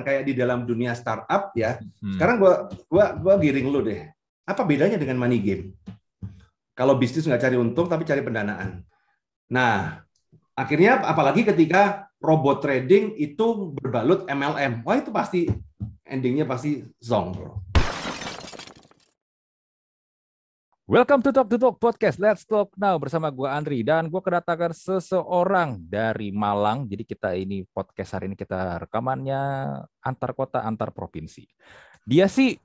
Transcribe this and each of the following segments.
kayak di dalam dunia startup ya. Hmm. Sekarang gua gua gua giring lu deh. Apa bedanya dengan money game? Kalau bisnis nggak cari untung tapi cari pendanaan. Nah, akhirnya apalagi ketika robot trading itu berbalut MLM. Wah, itu pasti endingnya pasti zong, bro. Welcome to Talk to Talk Podcast. Let's talk now bersama gue Andri dan gue kedatangan seseorang dari Malang. Jadi kita ini podcast hari ini kita rekamannya antar kota antar provinsi. Dia sih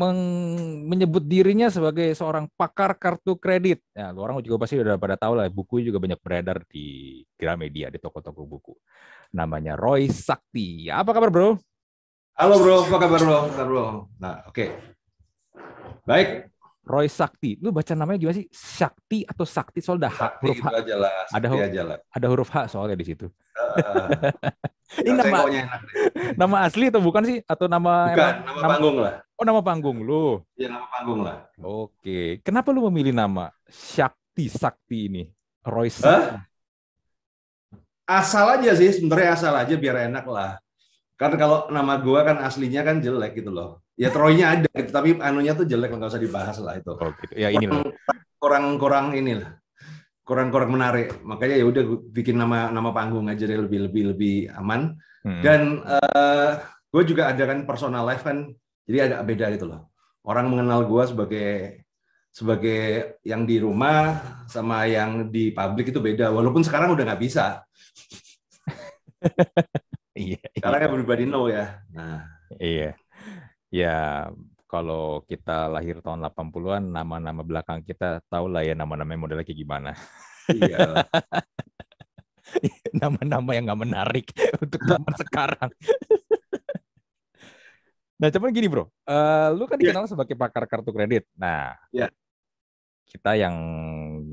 menyebut dirinya sebagai seorang pakar kartu kredit. Ya, lu orang juga pasti udah pada tahu lah. Buku juga banyak beredar di Gramedia di toko-toko buku. Namanya Roy Sakti. Apa kabar bro? Halo, bro. Apa kabar, bro? Kabar, bro? Nah, oke. Baik. Roy Sakti. Lu baca namanya gimana sih? Sakti atau Sakti? Soalnya ada H, Sakti huruf H. aja lah. Ada Sakti hu- aja lah. Ada huruf H soalnya di situ. Uh, Ini nama enak nama asli atau bukan sih? Atau nama Bukan, emang- nama panggung lah. Oh, nama panggung lu. Ya, nama panggung lah. Oke. Kenapa lu memilih nama Sakti Sakti ini? Roy Sakti. Asal aja sih, sebenarnya asal aja biar enak lah. Kan kalau nama gua kan aslinya kan jelek gitu loh. Ya Troy-nya ada, gitu, tapi anunya tuh jelek nggak usah dibahas lah itu. Oh, gitu. Ya ini. Kurang-kurang inilah, kurang-kurang menarik. Makanya ya udah bikin nama nama panggung aja deh lebih lebih lebih aman. Hmm. Dan eh gue juga ada kan personal life kan, jadi agak beda gitu loh. Orang mengenal gue sebagai sebagai yang di rumah sama yang di publik itu beda. Walaupun sekarang udah nggak bisa. Iya. Sekarang everybody know ya. Nah, Iya. Ya, kalau kita lahir tahun 80-an, nama-nama belakang kita tahu lah ya nama-namanya modelnya kayak gimana. iya. Nama-nama yang nggak menarik untuk zaman sekarang. Nah, cuman gini bro, Eh, lu kan Iya. dikenal sebagai pakar kartu kredit. Nah, Iya. kita yang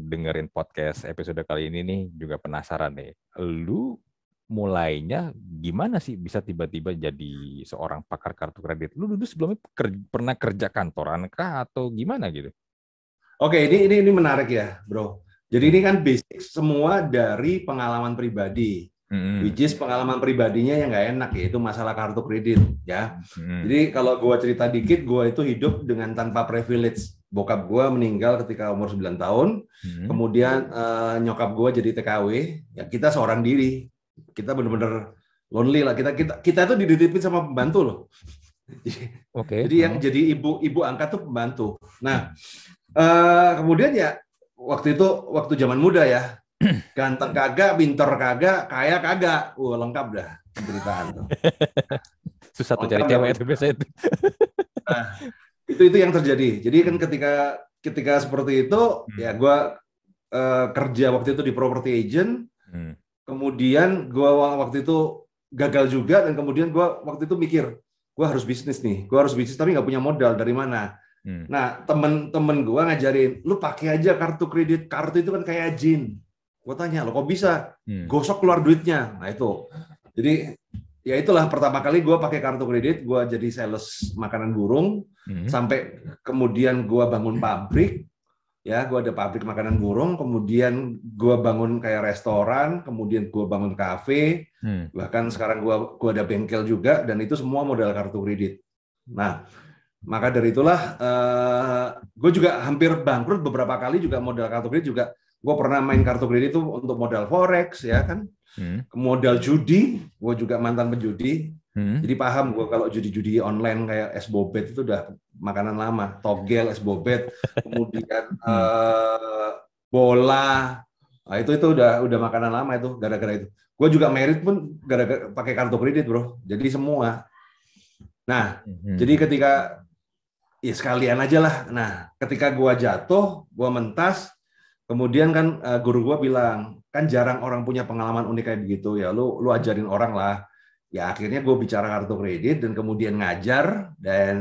dengerin podcast episode kali ini nih juga penasaran nih. Lu mulainya gimana sih bisa tiba-tiba jadi seorang pakar kartu kredit? Lu dulu sebelumnya ker- pernah kerja kantoran kah atau gimana gitu? Oke, ini ini ini menarik ya, bro. Jadi ini kan basic semua dari pengalaman pribadi. Mm-mm. Which is pengalaman pribadinya yang nggak enak yaitu masalah kartu kredit ya. Mm-mm. Jadi kalau gua cerita dikit, gua itu hidup dengan tanpa privilege. Bokap gua meninggal ketika umur 9 tahun, Mm-mm. kemudian eh, nyokap gua jadi TKW, ya kita seorang diri. Kita bener-bener lonely lah. Kita kita kita itu dititipin sama pembantu loh. Oke. jadi yang jadi ibu ibu angkat tuh pembantu. Nah, eh, kemudian ya waktu itu waktu zaman muda ya, ganteng kagak, pinter kagak, kaya kagak, wah lengkap dah ceritaan tuh. Susah tuh cari cewek itu biasanya itu. itu itu yang terjadi. Jadi kan ketika ketika seperti itu Hmm. ya gue kerja waktu itu di property agent, Hmm. Kemudian gue waktu itu gagal juga dan kemudian gue waktu itu mikir gue harus bisnis nih, gue harus bisnis tapi nggak punya modal dari mana. Hmm. Nah temen-temen gue ngajarin, lu pakai aja kartu kredit, kartu itu kan kayak jin. Gue tanya, lo kok bisa? Hmm. Gosok keluar duitnya. Nah itu. Jadi ya itulah pertama kali gue pakai kartu kredit, gue jadi sales makanan burung Hmm. sampai kemudian gua bangun pabrik ya gua ada pabrik makanan burung kemudian gua bangun kayak restoran kemudian gua bangun kafe Hmm. bahkan sekarang gua gua ada bengkel juga dan itu semua modal kartu kredit nah maka dari itulah eh, gue juga hampir bangkrut beberapa kali juga modal kartu kredit juga gue pernah main kartu kredit itu untuk modal forex ya kan Hmm. modal judi gue juga mantan penjudi Hmm. jadi paham gue kalau judi-judi online kayak es bobet itu udah makanan lama, togel, es bobet, kemudian eh, bola, nah, itu itu udah udah makanan lama itu gara-gara itu. Gue juga merit pun gara-gara pakai kartu kredit bro, jadi semua. Nah, Hmm. jadi ketika ya sekalian aja lah. Nah, ketika gua jatuh, gua mentas, kemudian kan eh, guru gua bilang, kan jarang orang punya pengalaman unik kayak begitu ya. Lu lu ajarin orang lah. Ya akhirnya gue bicara kartu kredit dan kemudian ngajar dan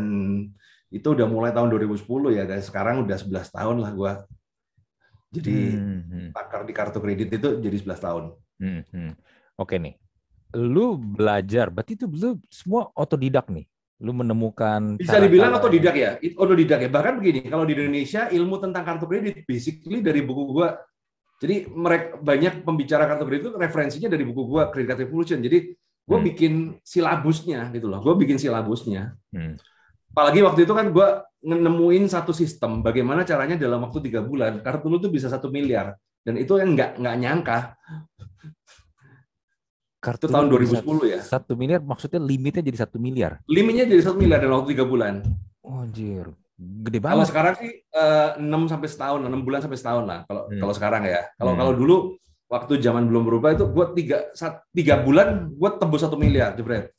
itu udah mulai tahun 2010 ya dan sekarang udah 11 tahun lah gua. Jadi Hmm, hmm, pakar di kartu kredit itu jadi 11 tahun. hmm, hmm. Oke nih, lu belajar, berarti itu lu semua otodidak nih. Lu menemukan Bisa dibilang cara-cara- otodidak ya, It- otodidak ya. Bahkan begini, kalau di Indonesia ilmu tentang kartu kredit basically dari buku gua. Jadi mereka banyak pembicara kartu kredit itu referensinya dari buku gua Credit Card Revolution. Jadi gue Hmm. bikin silabusnya gitu loh. Gue bikin silabusnya. Hmm. Apalagi waktu itu kan gue nemuin satu sistem bagaimana caranya dalam waktu tiga bulan kartu lu tuh bisa satu miliar dan itu kan nggak nggak nyangka Kartu itu tahun lu bisa 2010 ya Satu miliar maksudnya limitnya jadi satu miliar. limitnya jadi satu miliar dalam waktu tiga bulan Oh, anjir. Gede kalau banget. sekarang sih eh, enam sampai setahun enam bulan sampai setahun lah kalau Hmm. kalau sekarang ya kalau Hmm. kalau dulu waktu zaman belum berubah itu gue tiga sat- tiga bulan gue tembus satu miliar jebret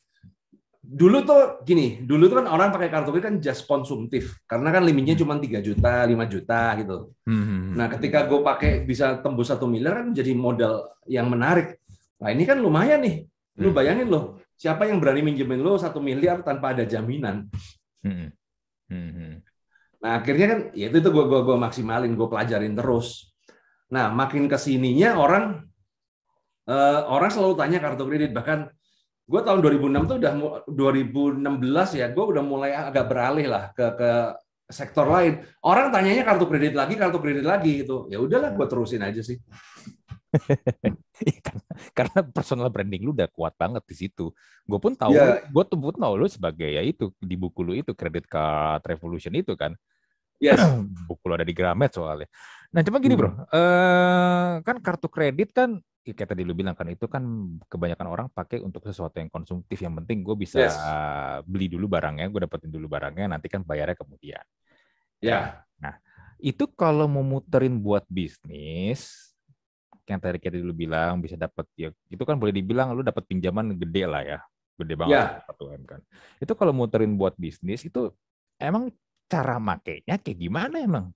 dulu tuh gini dulu tuh kan orang pakai kartu kredit kan just konsumtif karena kan limitnya cuma 3 juta 5 juta gitu Hmm, hmm, hmm. Nah, ketika gue pakai bisa tembus satu miliar kan jadi modal yang menarik. Nah, ini kan lumayan nih. Lu Hmm. bayangin loh, siapa yang berani minjemin lo satu miliar tanpa ada jaminan? Hmm, hmm, hmm. Nah, akhirnya kan ya itu tuh gue gua, gua maksimalin, gue pelajarin terus. Nah, makin ke sininya orang eh, orang selalu tanya kartu kredit. Bahkan gue tahun 2006 tuh udah mu- 2016 ya, gue udah mulai agak beralih lah ke ke sektor lain. Orang tanyanya kartu kredit lagi, kartu kredit lagi gitu. Ya udahlah, gue terusin aja sih. Iya, karena, personal branding lu udah kuat banget di situ. Gue pun tahu, Ya. gue tuh pun tahu lu sebagai ya itu di buku lu itu credit card revolution itu kan. Yes. buku lu ada di Gramet soalnya. Nah, cuma gini Hmm. bro, eh, kan kartu kredit kan ya kayak tadi lu bilang kan itu kan kebanyakan orang pakai untuk sesuatu yang konsumtif. Yang penting gue bisa Yes. beli dulu barangnya, gue dapetin dulu barangnya, nanti kan bayarnya kemudian. Ya. Itu kalau mau muterin buat bisnis, yang tadi kayak lu bilang bisa dapat ya itu kan boleh dibilang lu dapat pinjaman gede lah ya, gede banget Ya. 1 M kan. Itu kalau muterin buat bisnis itu emang cara makainya kayak gimana emang?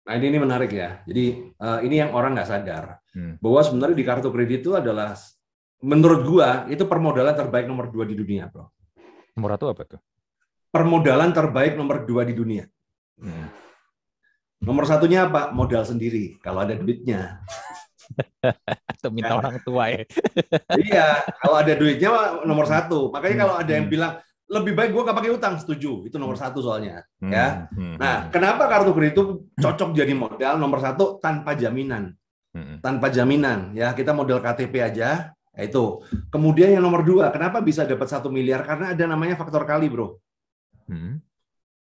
Nah ini, ini menarik ya. Jadi eh, ini yang orang nggak sadar Hmm. bahwa sebenarnya di kartu kredit itu adalah menurut gua itu permodalan terbaik nomor dua di dunia, bro. Nomor satu apa tuh? Permodalan terbaik nomor dua di dunia. Hmm. Nomor satunya apa? Modal sendiri kalau ada duitnya. Atau minta Ya. orang tua ya. iya, kalau ada duitnya nomor satu. Makanya Hmm, kalau ada yang hmm. bilang lebih baik gua nggak pakai utang, setuju. Itu nomor satu soalnya. Hmm, Ya. hmm, Nah, kenapa kartu kredit itu cocok jadi modal nomor satu? Tanpa jaminan? hmm, tanpa jaminan ya. Kita model KTP aja ya itu. Kemudian yang nomor dua kenapa bisa dapat satu miliar? Karena ada namanya faktor kali bro. Hmm,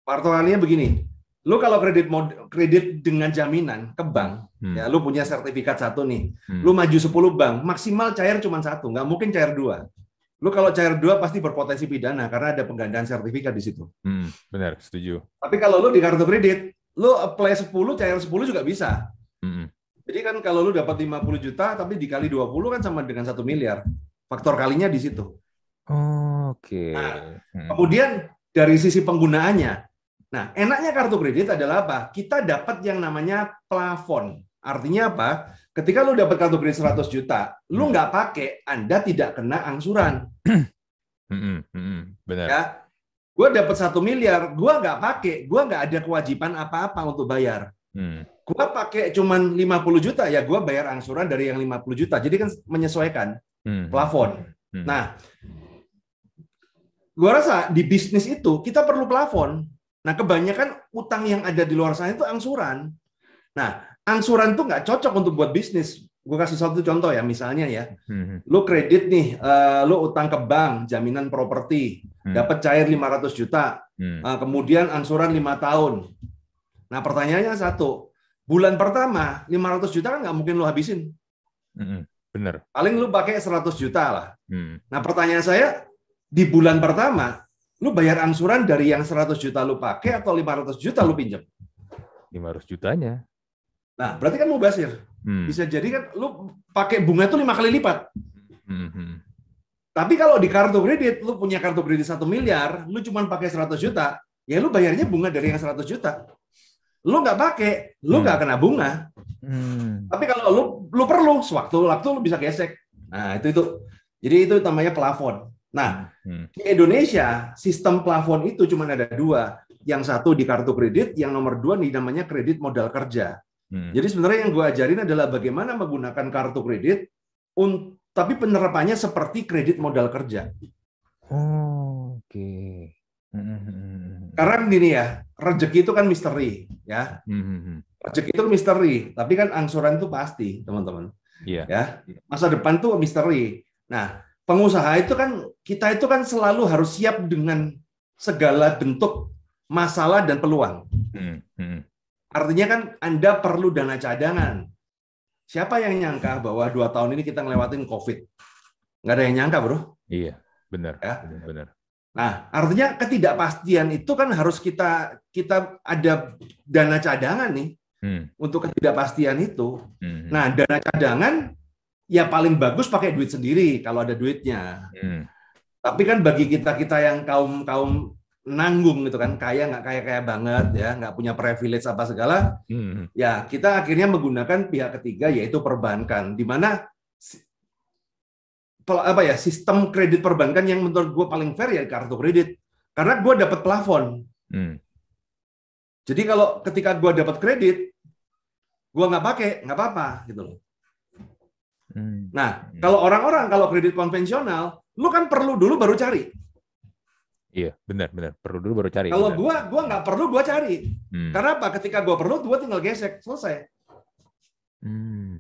faktor kalinya begini. Lu kalau kredit mod, kredit dengan jaminan ke bank hmm, ya lu punya sertifikat satu nih. Hmm. lu maju 10 bank maksimal cair cuma satu nggak mungkin cair dua lu kalau cair dua pasti berpotensi pidana karena ada penggandaan sertifikat di situ Hmm, benar, setuju. tapi kalau lu di kartu kredit lu apply 10 cair 10 juga bisa Hmm, Jadi kan kalau lu dapat 50 juta tapi dikali 20 kan sama dengan satu miliar. Faktor kalinya di situ. Oke. Nah, Hmm, Kemudian dari sisi penggunaannya. Nah, enaknya kartu kredit adalah apa? Kita dapat yang namanya plafon. Artinya apa? Ketika lu dapat kartu kredit 100 juta, lu nggak pakai, Anda tidak kena angsuran. hmm, hmm, hmm, benar. Ya, gue dapat satu miliar, gue nggak pakai, gue nggak ada kewajiban apa-apa untuk bayar. Hmm, Gua pakai cuman 50 juta, ya gue bayar angsuran dari yang 50 juta. Jadi kan menyesuaikan. hmm, plafon. hmm. Nah, gua rasa di bisnis itu kita perlu plafon. Nah, kebanyakan utang yang ada di luar sana itu angsuran. Nah, angsuran itu nggak cocok untuk buat bisnis. Gue kasih satu contoh ya, misalnya ya, Hmm, lu kredit nih, eh, lu utang ke bank, jaminan properti, hmm, dapat cair 500 juta, hmm, eh, kemudian angsuran lima tahun. Nah, pertanyaannya satu, bulan pertama 500 juta kan nggak mungkin lu habisin. hmm, benar. Paling lu pakai 100 juta lah. Hmm, Nah, pertanyaan saya, di bulan pertama, lu bayar angsuran dari yang 100 juta lu pakai atau 500 juta lu pinjam? 500 jutanya. Nah, berarti kan mubazir. Hmm, Bisa jadi kan lu pakai bunga itu lima kali lipat. hmm, hmm, Tapi kalau di kartu kredit, lu punya kartu kredit satu miliar, lu cuma pakai 100 juta, ya lu bayarnya bunga dari yang 100 juta. Lu nggak pakai, lu Hmm. nggak kena bunga. hmm. Tapi kalau lu lu perlu, sewaktu-waktu lu bisa gesek. Nah, itu itu. Jadi itu namanya plafon. Nah, Hmm. Di Indonesia, sistem plafon itu cuma ada dua. Yang satu di kartu kredit, yang nomor dua nih namanya kredit modal kerja. Hmm. Jadi sebenarnya yang gue ajarin adalah bagaimana menggunakan kartu kredit, un- tapi penerapannya seperti kredit modal kerja. Oh, oke. Hmm, hmm, hmm, hmm. Karena gini ya, rezeki itu kan misteri, ya. Hmm. Rezeki itu misteri, tapi kan angsuran itu pasti, teman-teman. Iya. Ya, masa depan tuh misteri. Nah, pengusaha itu kan kita itu kan selalu harus siap dengan segala bentuk masalah dan peluang. Hmm. Hmm. Artinya kan Anda perlu dana cadangan. Siapa yang nyangka bahwa dua tahun ini kita ngelewatin COVID? Nggak ada yang nyangka, bro. Iya, benar. Ya? benar. Nah, artinya ketidakpastian itu kan harus kita kita ada dana cadangan nih hmm. untuk ketidakpastian itu. Hmm. Nah, dana cadangan ya paling bagus pakai duit sendiri kalau ada duitnya. Hmm. Tapi kan bagi kita kita yang kaum kaum nanggung gitu kan kaya nggak kaya kaya banget ya nggak punya privilege apa segala hmm. ya kita akhirnya menggunakan pihak ketiga yaitu perbankan di mana apa ya sistem kredit perbankan yang menurut gue paling fair ya kartu kredit karena gue dapat plafon hmm. jadi kalau ketika gue dapat kredit gue nggak pakai nggak apa-apa gitu loh. Hmm. Nah hmm. kalau orang-orang kalau kredit konvensional, lu kan perlu dulu baru cari. Iya benar benar perlu dulu baru cari. Kalau gue gue nggak perlu gue cari. Hmm. Karena apa? Ketika gue perlu, gue tinggal gesek selesai. Hmm.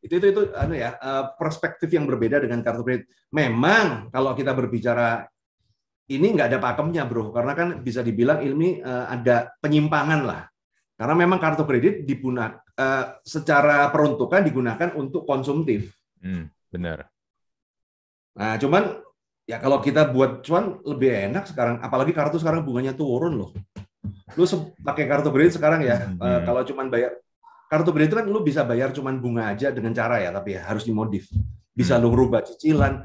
Itu itu itu anu ya eh, perspektif yang berbeda dengan kartu kredit. Memang kalau kita berbicara ini nggak ada pakemnya bro, karena kan bisa dibilang ilmi eh, ada penyimpangan lah. Karena memang kartu kredit digunakan uh, secara peruntukan digunakan untuk konsumtif. Hmm, benar. Nah, cuman ya kalau kita buat cuan lebih enak sekarang, apalagi kartu sekarang bunganya turun loh. Lu pakai kartu kredit sekarang ya, hmm. uh, kalau cuman bayar kartu kredit itu kan lu bisa bayar cuman bunga aja dengan cara ya, tapi ya harus dimodif. Bisa hmm. lu rubah cicilan.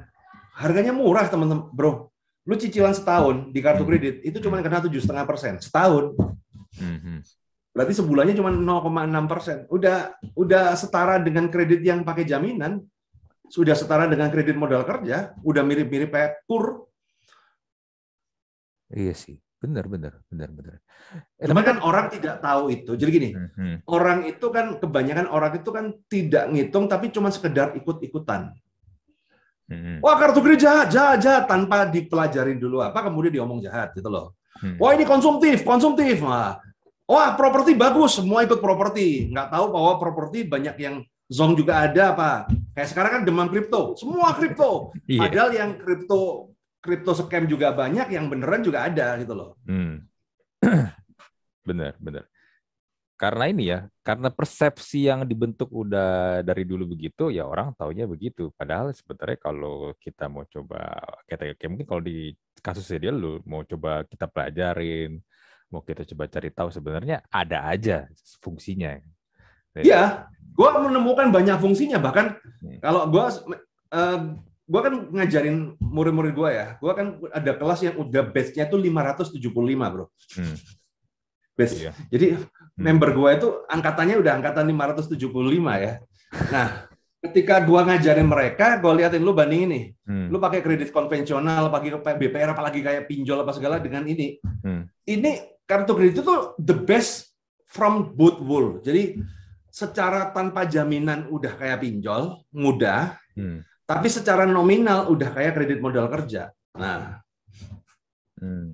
Harganya murah teman-teman, bro. Lu cicilan setahun di kartu hmm. kredit itu cuma kena tujuh setengah persen setahun. Hmm. hmm. Berarti sebulannya cuma 0,6 persen. Udah udah setara dengan kredit yang pakai jaminan, sudah setara dengan kredit modal kerja, udah mirip-mirip kayak kur. Iya sih, benar benar benar benar. Eh, Cuma kan orang tidak tahu itu. Jadi gini, hmm, orang itu kan kebanyakan orang itu kan tidak ngitung tapi cuma sekedar ikut-ikutan. Hmm. Wah kartu kredit jahat, jahat, jahat tanpa dipelajari dulu apa, kemudian diomong jahat gitu loh. Hmm. Wah ini konsumtif, konsumtif. Nah, Wah, properti bagus, semua ikut properti. Nggak tahu bahwa properti banyak yang zong juga ada apa. Kayak sekarang kan demam kripto, semua kripto. Iya. Padahal yang kripto kripto scam juga banyak, yang beneran juga ada gitu loh. Hmm. bener, bener. Karena ini ya, karena persepsi yang dibentuk udah dari dulu begitu, ya orang taunya begitu. Padahal sebenarnya kalau kita mau coba, kayak, kayak mungkin kalau di kasusnya dia lu mau coba kita pelajarin, mau kita coba cari tahu sebenarnya ada aja fungsinya. Iya, gue menemukan banyak fungsinya. Bahkan hmm. kalau gue uh, gue kan ngajarin murid-murid gue ya, gue kan ada kelas yang udah base-nya tuh 575 bro. Hmm. Base. Iya. Jadi hmm. member gue itu angkatannya udah angkatan 575 ya. Nah, ketika gua ngajarin mereka, gua liatin lu bandingin nih. Hmm. Lu pakai kredit konvensional, pakai BPR apalagi kayak pinjol apa segala dengan ini. Hmm. Ini kartu kredit itu the best from both world. Jadi secara tanpa jaminan udah kayak pinjol, mudah, hmm. tapi secara nominal udah kayak kredit modal kerja. Nah, hmm.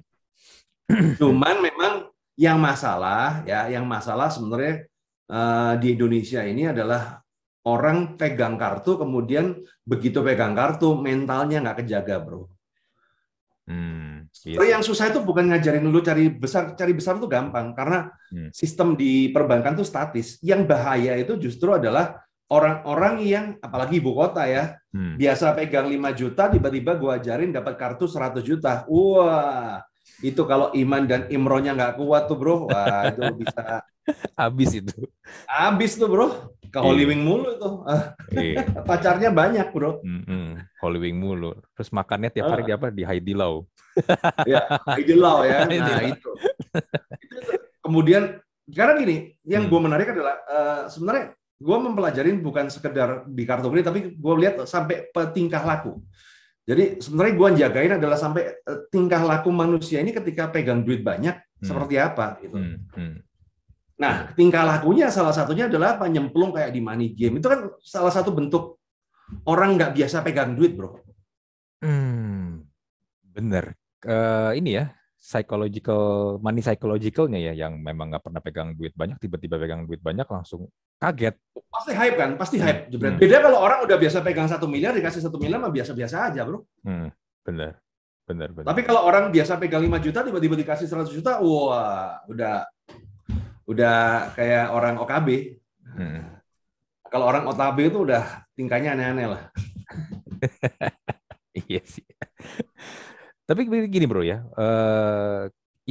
cuman memang yang masalah ya, yang masalah sebenarnya uh, di Indonesia ini adalah orang pegang kartu kemudian begitu pegang kartu mentalnya nggak kejaga bro. Hmm, gitu. Yang susah itu bukan ngajarin lu cari besar, cari besar itu gampang karena hmm. sistem di perbankan itu statis. Yang bahaya itu justru adalah orang-orang yang apalagi ibu kota ya, hmm. biasa pegang 5 juta tiba-tiba gua ajarin dapat kartu 100 juta. Wah, itu kalau iman dan imronya nggak kuat tuh bro, wah itu bisa habis itu. Habis tuh bro ke iya. Holy Wing mulu tuh. Iya. Pacarnya banyak, Bro. Mm -hmm. Holy Wing mulu. Terus makannya tiap hari uh. apa? Di Heidi Lau. ya, Heidi Lau ya. Nah, itu. itu. Kemudian karena gini, yang hmm. gue menarik adalah uh, sebenarnya gue mempelajari bukan sekedar di kartu kredit, tapi gue lihat sampai tingkah laku. Jadi sebenarnya gue jagain adalah sampai eh, tingkah laku manusia ini ketika pegang duit banyak hmm. seperti apa gitu. Hmm. Hmm. Nah, tingkah lakunya salah satunya adalah apa? Nyemplung kayak di money game. Itu kan salah satu bentuk orang nggak biasa pegang duit, bro. Hmm, bener. Uh, ini ya, psychological money psychologicalnya ya yang memang nggak pernah pegang duit banyak tiba-tiba pegang duit banyak langsung kaget pasti hype kan pasti hype Hmm. beda kalau orang udah biasa pegang satu miliar dikasih satu miliar mah biasa-biasa aja bro hmm, bener bener bener tapi kalau orang biasa pegang 5 juta tiba-tiba dikasih 100 juta wah udah udah kayak orang OKB Hmm. kalau orang OKB itu udah tingkahnya aneh-aneh lah. Iya sih. Tapi gini bro ya eh,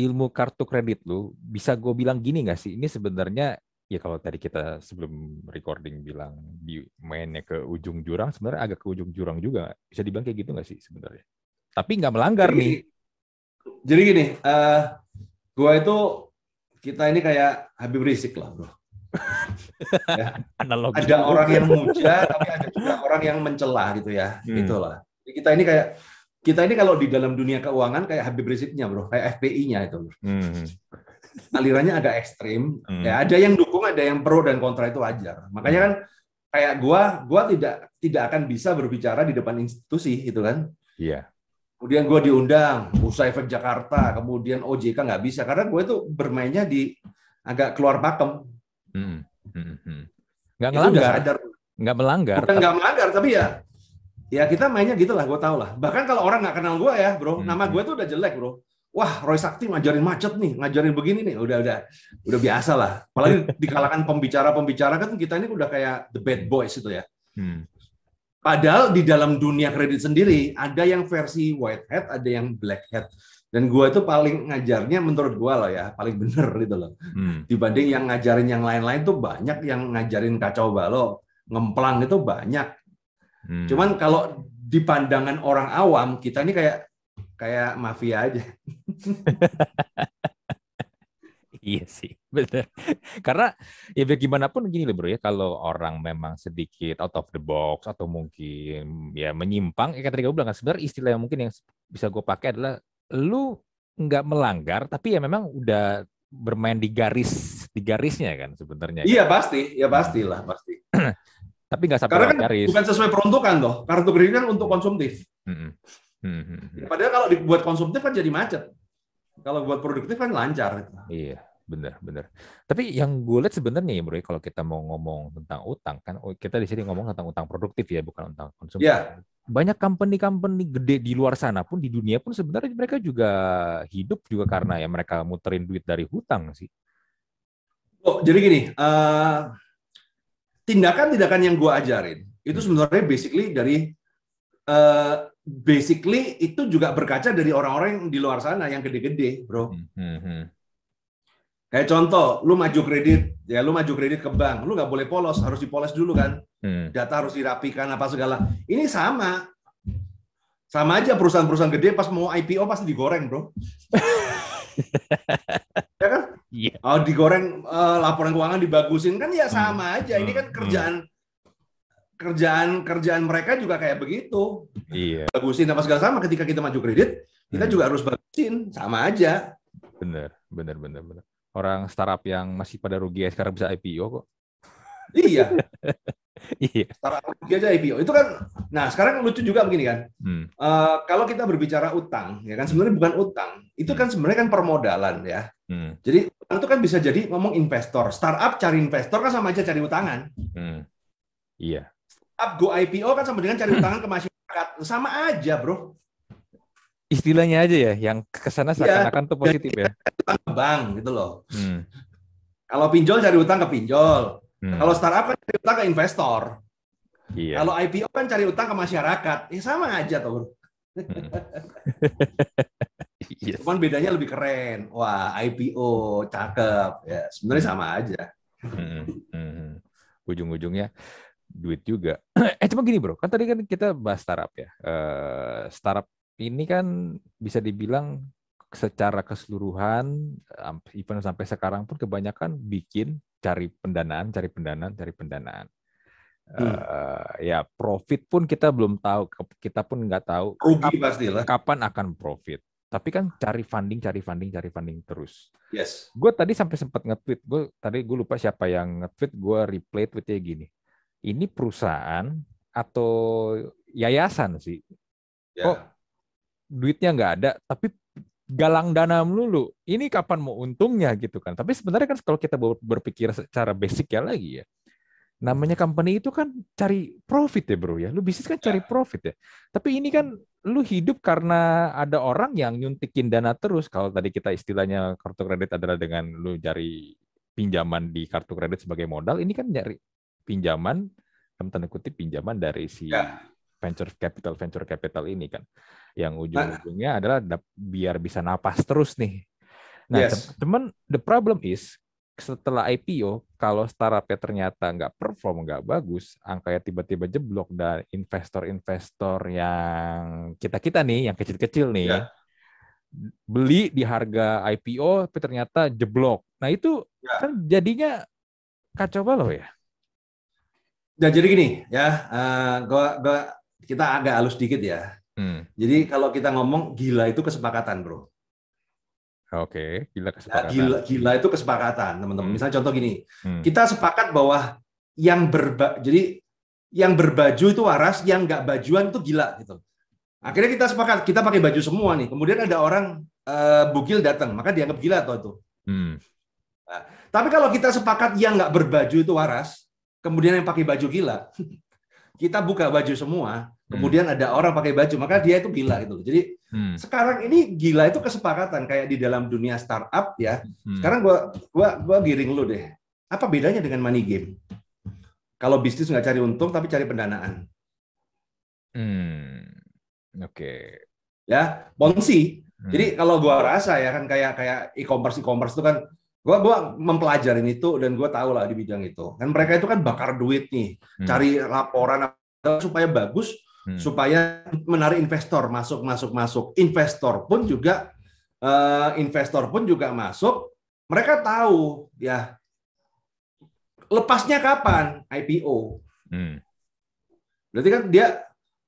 ilmu kartu kredit lu bisa gue bilang gini nggak sih? Ini sebenarnya ya kalau tadi kita sebelum recording bilang di mainnya ke ujung jurang sebenarnya agak ke ujung jurang juga. Bisa dibilang kayak gitu nggak sih sebenarnya? Tapi nggak melanggar Jadi nih. jadi gini eh gua itu kita ini kayak Habib Rizik lah bro. Analogi ada orang yang muja tapi ada juga orang yang mencela gitu ya. Hmm. itulah. Jadi kita ini kayak kita ini kalau di dalam dunia keuangan kayak Habib Riziknya bro. Kayak FPI-nya itu bro. Hmm, alirannya agak ekstrim. Hmm. ya ada yang dukung ada yang pro dan kontra itu wajar. Makanya kan kayak gua gua tidak tidak akan bisa berbicara di depan institusi gitu kan. Iya kemudian gua diundang Bursa Efek Jakarta kemudian OJK nggak bisa karena gue itu bermainnya di agak keluar pakem. Hmm, hmm, hmm. nggak itu udah melanggar nggak melanggar. Bukan nggak melanggar tapi ya ya kita mainnya gitulah gue tau lah bahkan kalau orang nggak kenal gue ya bro Hmm. nama gue tuh udah jelek bro. Wah Roy Sakti ngajarin macet nih ngajarin begini nih. Udah udah udah biasa lah. Apalagi di kalangan pembicara pembicara kan kita ini udah kayak the bad boys itu ya. Hmm, padahal di dalam dunia kredit sendiri ada yang versi white hat ada yang black hat dan gue itu paling ngajarnya menurut gue loh ya paling bener gitu loh hmm, dibanding yang ngajarin yang lain-lain tuh banyak yang ngajarin kacau balau ngemplang itu banyak hmm. Cuman kalau di pandangan orang awam kita ini kayak kayak mafia aja. Iya sih, benar. Karena ya biar gimana pun gini loh bro ya, kalau orang memang sedikit out of the box atau mungkin ya menyimpang, ya tadi gue bilang kan, sebenarnya istilah yang mungkin yang bisa gue pakai adalah lu nggak melanggar, tapi ya memang udah bermain di garis di garisnya kan sebenarnya. Iya pasti, ya pastilah pasti. Tapi nggak sampai Karena kan garis. bukan sesuai peruntukan loh. Kartu kredit kan untuk konsumtif. Hmm, hmm, hmm. Padahal kalau dibuat konsumtif kan jadi macet. Kalau buat produktif kan lancar. Iya, benar, benar. Tapi yang gue lihat sebenarnya ya bro, ya, kalau kita mau ngomong tentang utang kan, oh, kita di sini ngomong tentang utang produktif ya, bukan tentang konsumsi. Iya. Banyak company-company gede di luar sana pun di dunia pun sebenarnya mereka juga hidup juga karena ya mereka muterin duit dari hutang sih. Oh, jadi gini, eh, tindakan-tindakan yang gue ajarin itu sebenarnya basically dari eh, basically itu juga berkaca dari orang-orang yang di luar sana yang gede-gede, bro. Hmm, hmm, hmm. Kayak contoh, lu maju kredit, ya lu maju kredit ke bank, lu nggak boleh polos, harus dipoles dulu kan, Hmm, data harus dirapikan apa segala. Ini sama, sama aja perusahaan-perusahaan gede pas mau IPO pasti digoreng, bro. ya kan? Iya. Oh, digoreng eh, laporan keuangan dibagusin kan ya sama aja. Ini kan Hmm. kerjaan kerjaan kerjaan mereka juga kayak begitu. Iya, Bagusin apa segala sama ketika kita maju kredit, kita Hmm. juga harus bagusin, sama aja. benar, benar, benar, benar. Orang startup yang masih pada rugi ya sekarang bisa IPO kok. Iya, Iya. startup rugi aja IPO. Itu kan nah, sekarang lucu juga begini kan. Hmm, Eh, kalau kita berbicara utang, ya kan sebenarnya bukan utang. Itu kan sebenarnya kan permodalan ya. hmm, Jadi utang itu kan bisa jadi ngomong investor. Startup cari investor kan sama aja cari utangan. hmm. Iya. Up go IPO kan sama dengan cari utangan ke masyarakat. Sama aja, bro. Istilahnya aja ya, yang ke sana Iya. seakan-akan tuh positif ya. Utang ke bank gitu loh. Hmm, Kalau pinjol cari utang ke pinjol. hmm. Kalau startup kan cari utang ke investor. Iya. Kalau IPO kan cari utang ke masyarakat. Ya sama aja tuh. Hmm. Iya. Cuman bedanya lebih keren. Wah, IPO cakep. Ya, sebenarnya sama aja. Hmm, hmm. Ujung-ujungnya duit juga. eh cuma gini bro, kan tadi kan kita bahas startup ya. Eh, startup ini kan bisa dibilang secara keseluruhan, even sampai sekarang pun kebanyakan bikin cari pendanaan, cari pendanaan, cari pendanaan. Eh, ya profit pun kita belum tahu, kita pun nggak tahu Rugi pastilah. kapan akan profit. Tapi kan cari funding, cari funding, cari funding terus Yes. gue tadi sampai sempat nge-tweet gue tadi gue lupa siapa yang nge-tweet gue replay tweetnya gini ini perusahaan atau yayasan sih Ya. Oh. Duitnya nggak ada tapi galang dana melulu. Ini kapan mau untungnya gitu kan. Tapi sebenarnya kan kalau kita berpikir secara basic ya lagi ya. Namanya company itu kan cari profit ya bro ya. Lu bisnis kan cari ya. profit ya. Tapi ini kan lu hidup karena ada orang yang nyuntikin dana terus. Kalau tadi kita istilahnya kartu kredit adalah dengan lu cari pinjaman di kartu kredit sebagai modal, ini kan nyari pinjaman, tanda kutip pinjaman dari si ya. Venture capital venture capital ini kan, yang nah. ujung-ujungnya adalah biar bisa napas terus nih. Nah, yes. teman, the problem is setelah IPO, kalau startupnya ternyata nggak perform, nggak bagus, angkanya tiba-tiba jeblok dan investor-investor yang kita-kita nih, yang kecil-kecil nih, yeah. beli di harga IPO, tapi ternyata jeblok. Nah itu yeah. kan jadinya kacau balau ya. Nah, jadi gini ya, uh, gua, gua, kita agak halus dikit ya. Hmm. Jadi kalau kita ngomong gila itu kesepakatan, bro. Oke, gila kesepakatan. Ya, gila, gila itu kesepakatan, teman-teman. Hmm. Misalnya contoh gini, hmm. kita sepakat bahwa yang berba, jadi yang berbaju itu waras, yang nggak bajuan itu gila gitu. Akhirnya kita sepakat, kita pakai baju semua nih. Kemudian ada orang uh, bugil datang, maka dianggap gila atau itu. Hmm. Nah, tapi kalau kita sepakat yang nggak berbaju itu waras, kemudian yang pakai baju gila, kita buka baju semua, Hmm. kemudian ada orang pakai baju, maka dia itu gila itu. Jadi hmm. sekarang ini gila itu kesepakatan kayak di dalam dunia startup ya. Hmm. Sekarang gua gua gua giring lu deh. Apa bedanya dengan money game? Kalau bisnis nggak cari untung tapi cari pendanaan. Hmm. Oke. Okay. Ya, ponzi. Hmm. Jadi kalau gua rasa ya kan kayak kayak e-commerce e-commerce itu kan gua gua mempelajari itu dan gua tahu lah di bidang itu. Kan mereka itu kan bakar duit nih, hmm. cari laporan supaya bagus hmm. supaya menarik investor masuk masuk masuk investor pun juga uh, investor pun juga masuk mereka tahu ya lepasnya kapan IPO hmm. berarti kan dia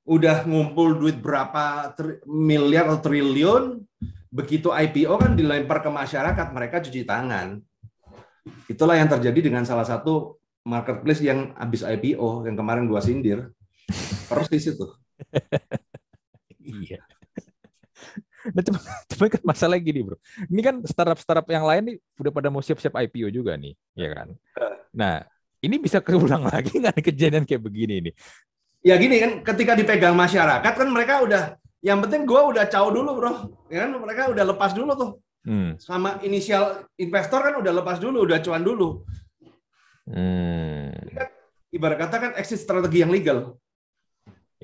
udah ngumpul duit berapa miliar atau triliun begitu IPO kan dilempar ke masyarakat mereka cuci tangan itulah yang terjadi dengan salah satu marketplace yang habis IPO yang kemarin gua sindir Persis itu. iya. Nah, cuma, cuma kan masalah gini bro. Ini kan startup-startup yang lain nih udah pada mau siap-siap IPO juga nih, ya kan? Nah, ini bisa keulang lagi nggak kejadian kayak begini nih? Ya gini kan, ketika dipegang masyarakat kan mereka udah, yang penting gue udah caw dulu bro, ya kan? Mereka udah lepas dulu tuh. Hmm. Sama inisial investor kan udah lepas dulu, udah cuan dulu. Hmm. Kan, ibarat kata kan exit strategi yang legal.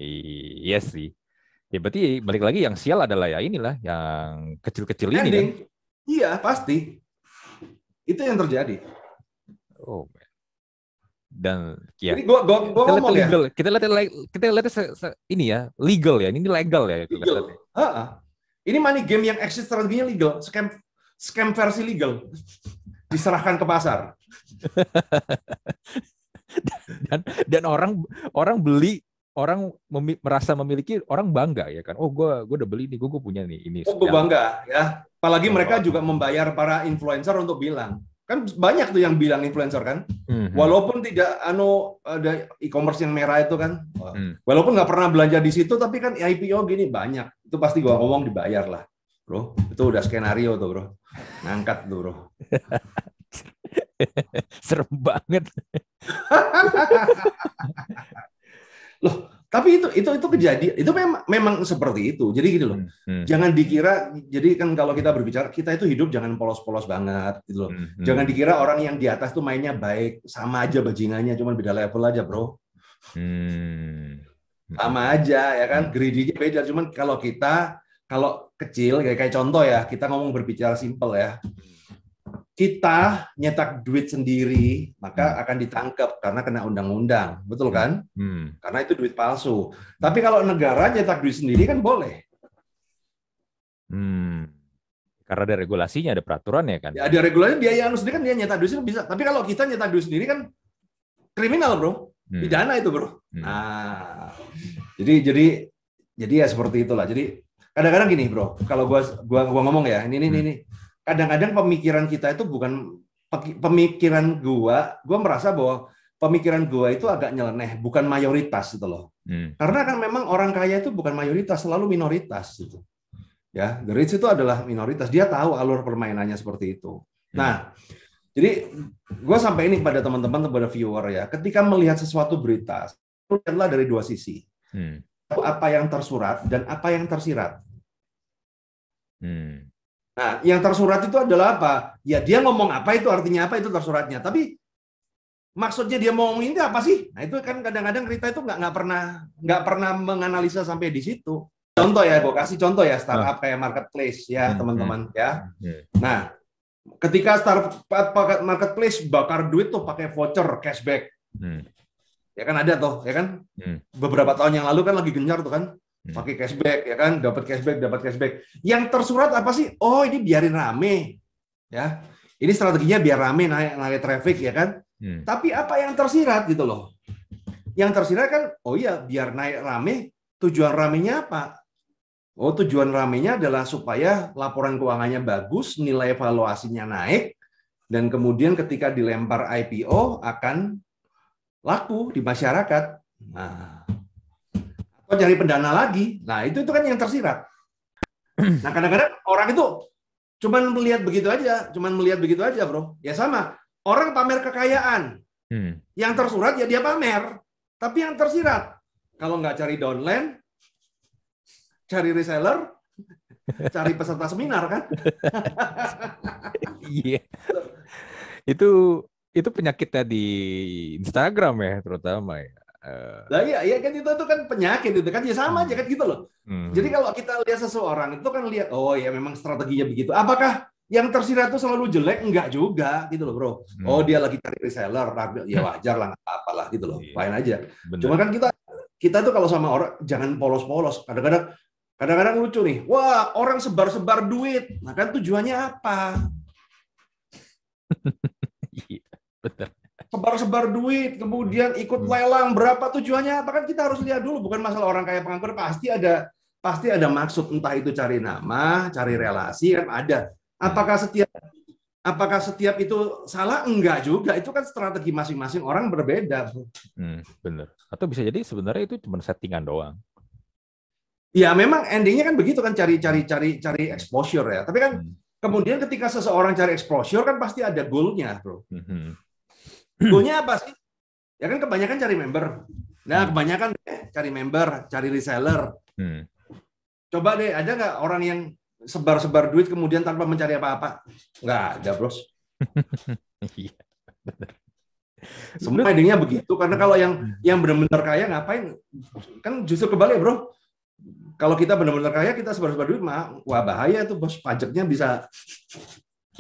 Iya sih. Ya berarti balik lagi yang sial adalah ya inilah yang kecil-kecil ini kan. Iya, pasti. Itu yang terjadi. Oh. Dan ya. Ini gua gua, gua kita ngomong lihat ya. legal. ya. Kita lihat kita lihat ini ya, legal ya. Ini legal ya. Legal. Ha Ini money game yang exit strateginya legal, scam scam versi legal. Diserahkan ke pasar. dan dan orang orang beli orang memi merasa memiliki orang bangga ya kan oh gue gue udah beli nih gue gue punya nih ini oh gue bangga ya apalagi oh. mereka juga membayar para influencer untuk bilang kan banyak tuh yang bilang influencer kan. Hmm. walaupun tidak anu ada e-commerce yang merah itu kan. Hmm. walaupun nggak pernah belanja di situ tapi kan IPO gini banyak. Itu pasti gue ngomong dibayar lah bro. Itu udah skenario tuh bro. Ngangkat tuh bro. Serem banget. Loh, tapi itu itu itu kejadian itu memang memang seperti itu. Jadi gitu loh. Hmm, hmm. Jangan dikira jadi kan kalau kita berbicara kita itu hidup jangan polos-polos banget gitu loh. Hmm, hmm. Jangan dikira orang yang di atas tuh mainnya baik, sama aja bajingannya cuma beda level aja, Bro. Hmm. Sama aja ya kan, greedy beda. Cuman kalau kita kalau kecil kayak kayak contoh ya, kita ngomong berbicara simpel ya kita nyetak duit sendiri, maka hmm. akan ditangkap karena kena undang-undang, betul hmm. kan? Hmm. Karena itu duit palsu. Tapi kalau negara nyetak duit sendiri kan boleh. Hmm. Karena ada regulasinya, ada peraturan ya kan? Ya, ada regulasinya, dia yang sendiri kan dia nyetak duit sendiri bisa. Tapi kalau kita nyetak duit sendiri kan kriminal, bro. Hmm. Pidana itu, bro. Hmm. Nah, jadi jadi jadi ya seperti itulah. Jadi kadang-kadang gini, bro. Kalau gua gua gua ngomong ya, ini ini hmm. ini kadang-kadang pemikiran kita itu bukan pemikiran gua, gua merasa bahwa pemikiran gua itu agak nyeleneh, bukan mayoritas gitu loh. Hmm. Karena kan memang orang kaya itu bukan mayoritas, selalu minoritas gitu. Ya, the rich itu adalah minoritas. Dia tahu alur permainannya seperti itu. Nah, jadi gue sampai ini pada teman-teman, kepada viewer ya, ketika melihat sesuatu berita, lihatlah dari dua sisi. Hmm. Apa yang tersurat dan apa yang tersirat. Hmm. Nah, yang tersurat itu adalah apa? Ya dia ngomong apa itu artinya apa itu tersuratnya. Tapi maksudnya dia mau ngomong ini apa sih? Nah itu kan kadang-kadang cerita itu nggak nggak pernah nggak pernah menganalisa sampai di situ. Contoh ya, gue kasih contoh ya startup ah. kayak marketplace ya hmm, teman-teman hmm. ya. Hmm. Nah, ketika startup marketplace bakar duit tuh pakai voucher cashback, ya kan ada tuh, ya kan. Beberapa tahun yang lalu kan lagi gencar tuh kan, pakai cashback ya kan, dapat cashback, dapat cashback. Yang tersurat apa sih? Oh ini biarin rame, ya. Ini strateginya biar rame naik naik traffic ya kan. Tapi apa yang tersirat gitu loh? Yang tersirat kan, oh iya biar naik rame, tujuan ramenya apa? Oh, tujuan ramenya adalah supaya laporan keuangannya bagus, nilai valuasinya naik, dan kemudian ketika dilempar IPO akan laku di masyarakat. Nah, atau cari pendana lagi. Nah, itu itu kan yang tersirat. Nah, kadang-kadang orang itu cuman melihat begitu aja, cuman melihat begitu aja, bro. Ya sama, orang pamer kekayaan. Hmm. Yang tersurat ya dia pamer, tapi yang tersirat kalau nggak cari downline, cari reseller, cari peserta seminar kan? Iya. itu itu penyakitnya di Instagram ya terutama ya. Uh... Nah iya, iya kan itu itu kan penyakit itu kan ya sama aja kan gitu loh. Hmm. Jadi kalau kita lihat seseorang itu kan lihat oh ya memang strateginya begitu. Apakah yang tersirat itu selalu jelek? Enggak juga gitu loh bro. Hmm. Oh dia lagi cari reseller, ya wajar lah nggak apa-apa lah gitu loh. Iya. Fine aja. Bener. Cuma kan kita kita tuh kalau sama orang jangan polos-polos. Kadang-kadang Kadang-kadang lucu nih, wah orang sebar-sebar duit. Nah kan tujuannya apa? Iya, betul. Sebar-sebar duit, kemudian ikut hmm. lelang berapa tujuannya apa kan kita harus lihat dulu bukan masalah orang kaya pengangguran pasti ada pasti ada maksud entah itu cari nama, cari relasi kan ada. Apakah setiap apakah setiap itu salah? Enggak juga. Itu kan strategi masing-masing orang berbeda. Hmm, bener. Atau bisa jadi sebenarnya itu cuma settingan doang. Ya memang endingnya kan begitu kan cari cari cari cari exposure ya. Tapi kan hmm. kemudian ketika seseorang cari exposure kan pasti ada goalnya, bro. Hmm. Goalnya apa sih? Ya kan kebanyakan cari member. Nah hmm. kebanyakan eh, cari member, cari reseller. Hmm. Coba deh, ada nggak orang yang sebar-sebar duit kemudian tanpa mencari apa-apa? Nggak ada, bros. Iya, Semua endingnya begitu karena kalau yang yang benar-benar kaya ngapain? Kan justru kebalik, bro kalau kita benar-benar kaya kita sebar-sebar duit mah wah bahaya tuh bos pajaknya bisa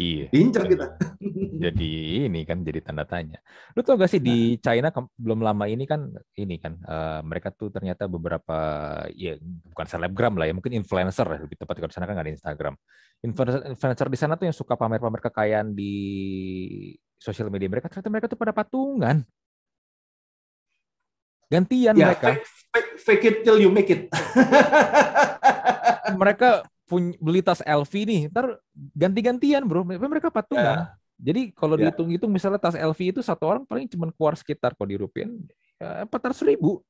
Iya. Incer kita. Jadi ini kan jadi tanda tanya. Lu tau gak sih di nah. China belum lama ini kan ini kan uh, mereka tuh ternyata beberapa ya bukan selebgram lah ya mungkin influencer lebih tepat kalau di sana kan nggak ada Instagram. Influencer, influencer di sana tuh yang suka pamer-pamer kekayaan di sosial media mereka ternyata mereka tuh pada patungan. Gantian ya, mereka. Fake, fake, it till you make it. mereka punya beli tas LV nih, ntar ganti-gantian bro. Mereka patungan. Ya. Jadi kalau ya. dihitung-hitung misalnya tas LV itu satu orang paling cuma keluar sekitar kalau dirupiah ya, empat ratus ribu.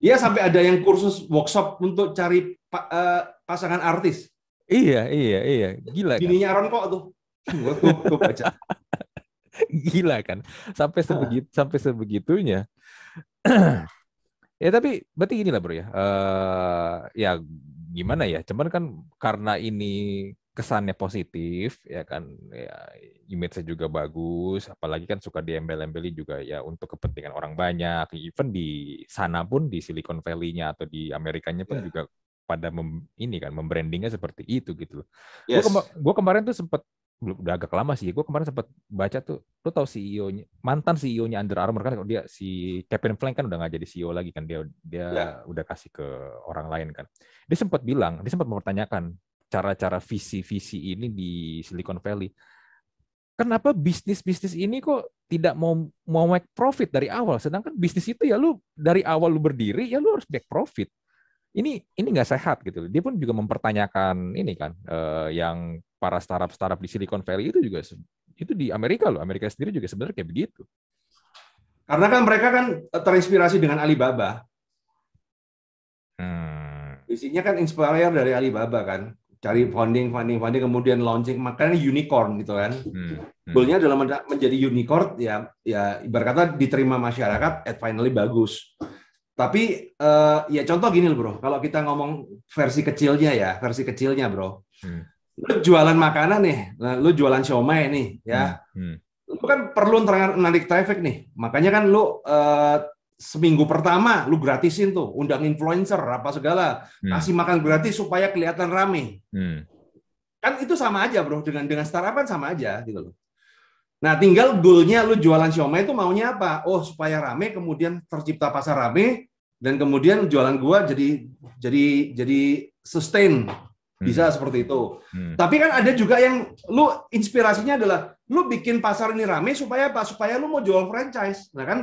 Iya sampai ada yang kursus workshop untuk cari pa, uh, pasangan artis. Iya iya iya gila. Bininya kan? Aaron kok tuh. Gue baca. Gila kan, sampai sebegitu sampai sebegitunya. ya tapi berarti gini lah bro ya. Uh, ya gimana ya? Cuman kan karena ini kesannya positif ya kan ya image-nya juga bagus apalagi kan suka diembel-embeli juga ya untuk kepentingan orang banyak even di sana pun di Silicon Valley-nya atau di Amerikanya pun yeah. juga pada mem, ini kan membrandingnya seperti itu gitu loh. Yes. Gue kema gua kemarin tuh sempat udah agak lama sih. Gue kemarin sempat baca tuh, lo tau CEO-nya mantan CEO-nya Under Armour kan dia si Kevin Plank kan udah nggak jadi CEO lagi kan dia dia ya. udah kasih ke orang lain kan. Dia sempat bilang, dia sempat mempertanyakan cara-cara visi-visi ini di Silicon Valley. Kenapa bisnis-bisnis ini kok tidak mau mau make profit dari awal? Sedangkan bisnis itu ya lu dari awal lu berdiri ya lu harus make profit ini ini nggak sehat gitu. Dia pun juga mempertanyakan ini kan uh, yang para startup-startup di Silicon Valley itu juga itu di Amerika loh. Amerika sendiri juga sebenarnya kayak begitu. Karena kan mereka kan terinspirasi dengan Alibaba. Hmm. Isinya kan inspire dari Alibaba kan. cari funding, funding, funding, kemudian launching, makanya unicorn gitu kan. Hmm. Hmm. Goalnya adalah menjadi unicorn, ya, ya ibarat kata diterima masyarakat, at finally bagus. Tapi uh, ya contoh gini loh bro, kalau kita ngomong versi kecilnya ya, versi kecilnya bro. Hmm. Lu jualan makanan nih, lu jualan siomay nih, ya. Hmm. Hmm. Lu kan perlu narik traffic nih, makanya kan lu uh, seminggu pertama lu gratisin tuh, undang influencer apa segala, hmm. kasih makan gratis supaya kelihatan rame. Hmm. Kan itu sama aja bro, dengan dengan startup kan sama aja gitu loh. Nah, tinggal goalnya lu jualan siomay itu maunya apa? Oh, supaya rame, kemudian tercipta pasar rame, dan kemudian jualan gua jadi jadi jadi sustain bisa hmm. seperti itu. Hmm. Tapi kan ada juga yang lu inspirasinya adalah lu bikin pasar ini rame supaya apa? Supaya lu mau jual franchise. Nah kan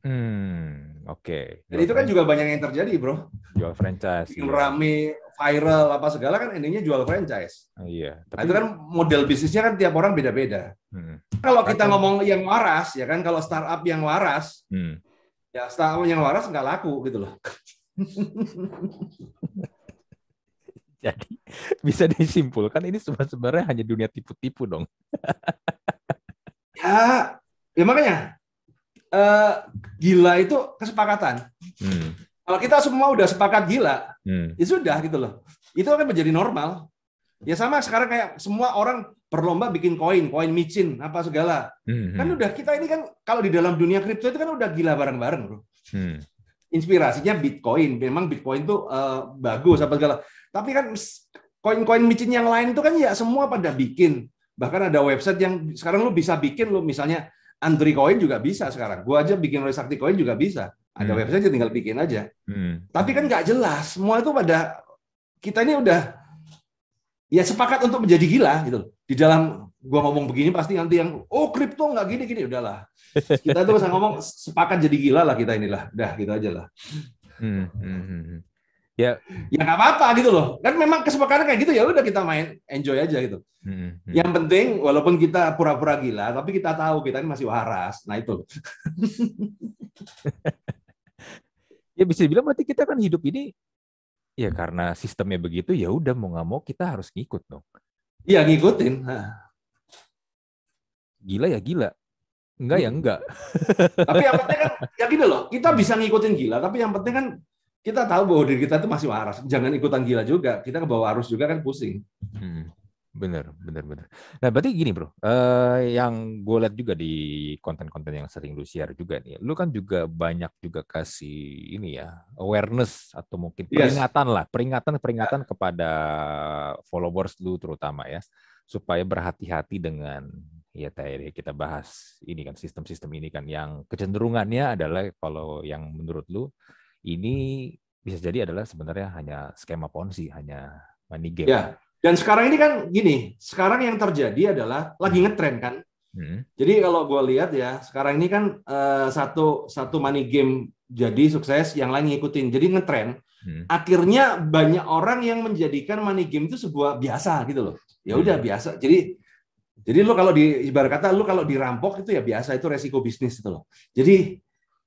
Hmm, oke. Okay. Dan itu kan juga banyak yang terjadi, bro. Jual franchise. Yang iya. rame, viral apa segala kan intinya jual franchise. Oh, iya. Tapi... Nah, itu kan model bisnisnya kan tiap orang beda-beda. Hmm. Kalau kita ngomong yang waras, ya kan kalau startup yang waras, hmm. ya startup yang waras nggak laku gitu loh. Jadi bisa disimpulkan ini sebenarnya hanya dunia tipu-tipu dong. ya, ya makanya uh, gila itu kesepakatan. Hmm. Kalau kita semua udah sepakat gila, hmm. ya sudah gitu loh. Itu akan menjadi normal. Ya sama sekarang kayak semua orang berlomba bikin koin, koin micin, apa segala. Hmm. Kan udah kita ini kan kalau di dalam dunia kripto itu kan udah gila bareng-bareng, bro. Hmm. Inspirasinya Bitcoin, memang Bitcoin tuh uh, bagus apa segala. Tapi kan koin-koin micin yang lain itu kan ya semua pada bikin. Bahkan ada website yang sekarang lu bisa bikin lu misalnya Antri Coin juga bisa sekarang. Gua aja bikin oleh Sakti Coin juga bisa. Ada hmm. website tinggal bikin aja. Hmm. Tapi kan nggak jelas. Semua itu pada kita ini udah ya sepakat untuk menjadi gila gitu Di dalam gua ngomong begini pasti nanti yang oh kripto nggak gini gini udahlah. Kita tuh usah ngomong sepakat jadi gila lah kita inilah. Udah gitu aja lah. Hmm. Hmm. hmm, hmm ya. Ya nggak apa-apa gitu loh. Kan memang kesepakatan kayak gitu ya udah kita main enjoy aja gitu. Hmm, hmm. yang penting walaupun kita pura-pura gila tapi kita tahu kita ini masih waras. Nah itu. Ya bisa dibilang berarti kita kan hidup ini ya karena sistemnya begitu ya udah mau nggak mau kita harus ngikut dong. Iya ngikutin. Gila ya gila. Enggak ya enggak tapi yang penting kan ya gitu loh kita bisa ngikutin gila tapi yang penting kan kita tahu bahwa diri kita itu masih waras. Jangan ikutan gila juga. Kita ke bawah arus juga kan pusing. Hmm, bener, bener, bener. Nah, berarti gini bro, uh, yang gue lihat juga di konten-konten yang sering lu share juga nih, lu kan juga banyak juga kasih ini ya awareness atau mungkin peringatan yes. lah, peringatan-peringatan kepada followers lu terutama ya, supaya berhati-hati dengan ya tadi kita bahas ini kan sistem-sistem ini kan yang kecenderungannya adalah kalau yang menurut lu ini bisa jadi adalah sebenarnya hanya skema ponzi, hanya money game. Ya. Dan sekarang ini kan gini, sekarang yang terjadi adalah lagi hmm. ngetren kan. Hmm. Jadi kalau gue lihat ya, sekarang ini kan uh, satu satu money game jadi sukses, yang lain ngikutin. Jadi ngetren. Hmm. Akhirnya banyak orang yang menjadikan money game itu sebuah biasa gitu loh. Ya udah hmm. biasa. Jadi jadi lu kalau di ibarat kata lu kalau dirampok itu ya biasa itu resiko bisnis itu loh. Jadi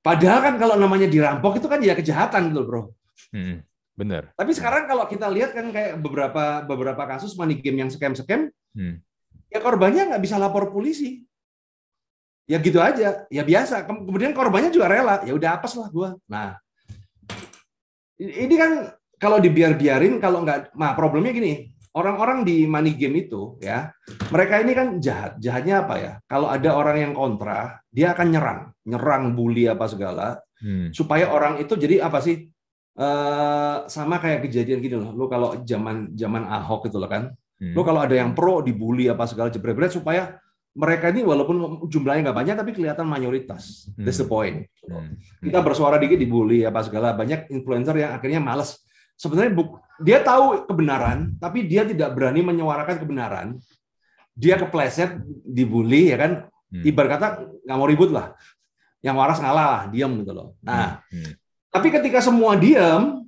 Padahal kan kalau namanya dirampok itu kan ya kejahatan gitu, Bro. Hmm, bener. Tapi sekarang kalau kita lihat kan kayak beberapa beberapa kasus money game yang scam-scam, hmm. ya korbannya nggak bisa lapor polisi. Ya gitu aja, ya biasa. Kemudian korbannya juga rela, ya udah apes lah gua. Nah, ini kan kalau dibiar-biarin, kalau nggak, nah problemnya gini, orang-orang di money game itu ya mereka ini kan jahat jahatnya apa ya kalau ada orang yang kontra dia akan nyerang nyerang bully apa segala hmm. supaya orang itu jadi apa sih uh, sama kayak kejadian gini loh lo kalau zaman zaman ahok itu loh kan hmm. lo kalau ada yang pro dibully apa segala jebret-jebret supaya mereka ini walaupun jumlahnya nggak banyak tapi kelihatan mayoritas. Hmm. That's the point. Hmm. Kita bersuara dikit dibully apa segala banyak influencer yang akhirnya males sebenarnya buk, dia tahu kebenaran, tapi dia tidak berani menyuarakan kebenaran. Dia kepleset, dibully, ya kan? Hmm. Ibarat kata nggak mau ribut lah. Yang waras ngalah lah, diam gitu loh. Nah, hmm. Hmm. tapi ketika semua diam,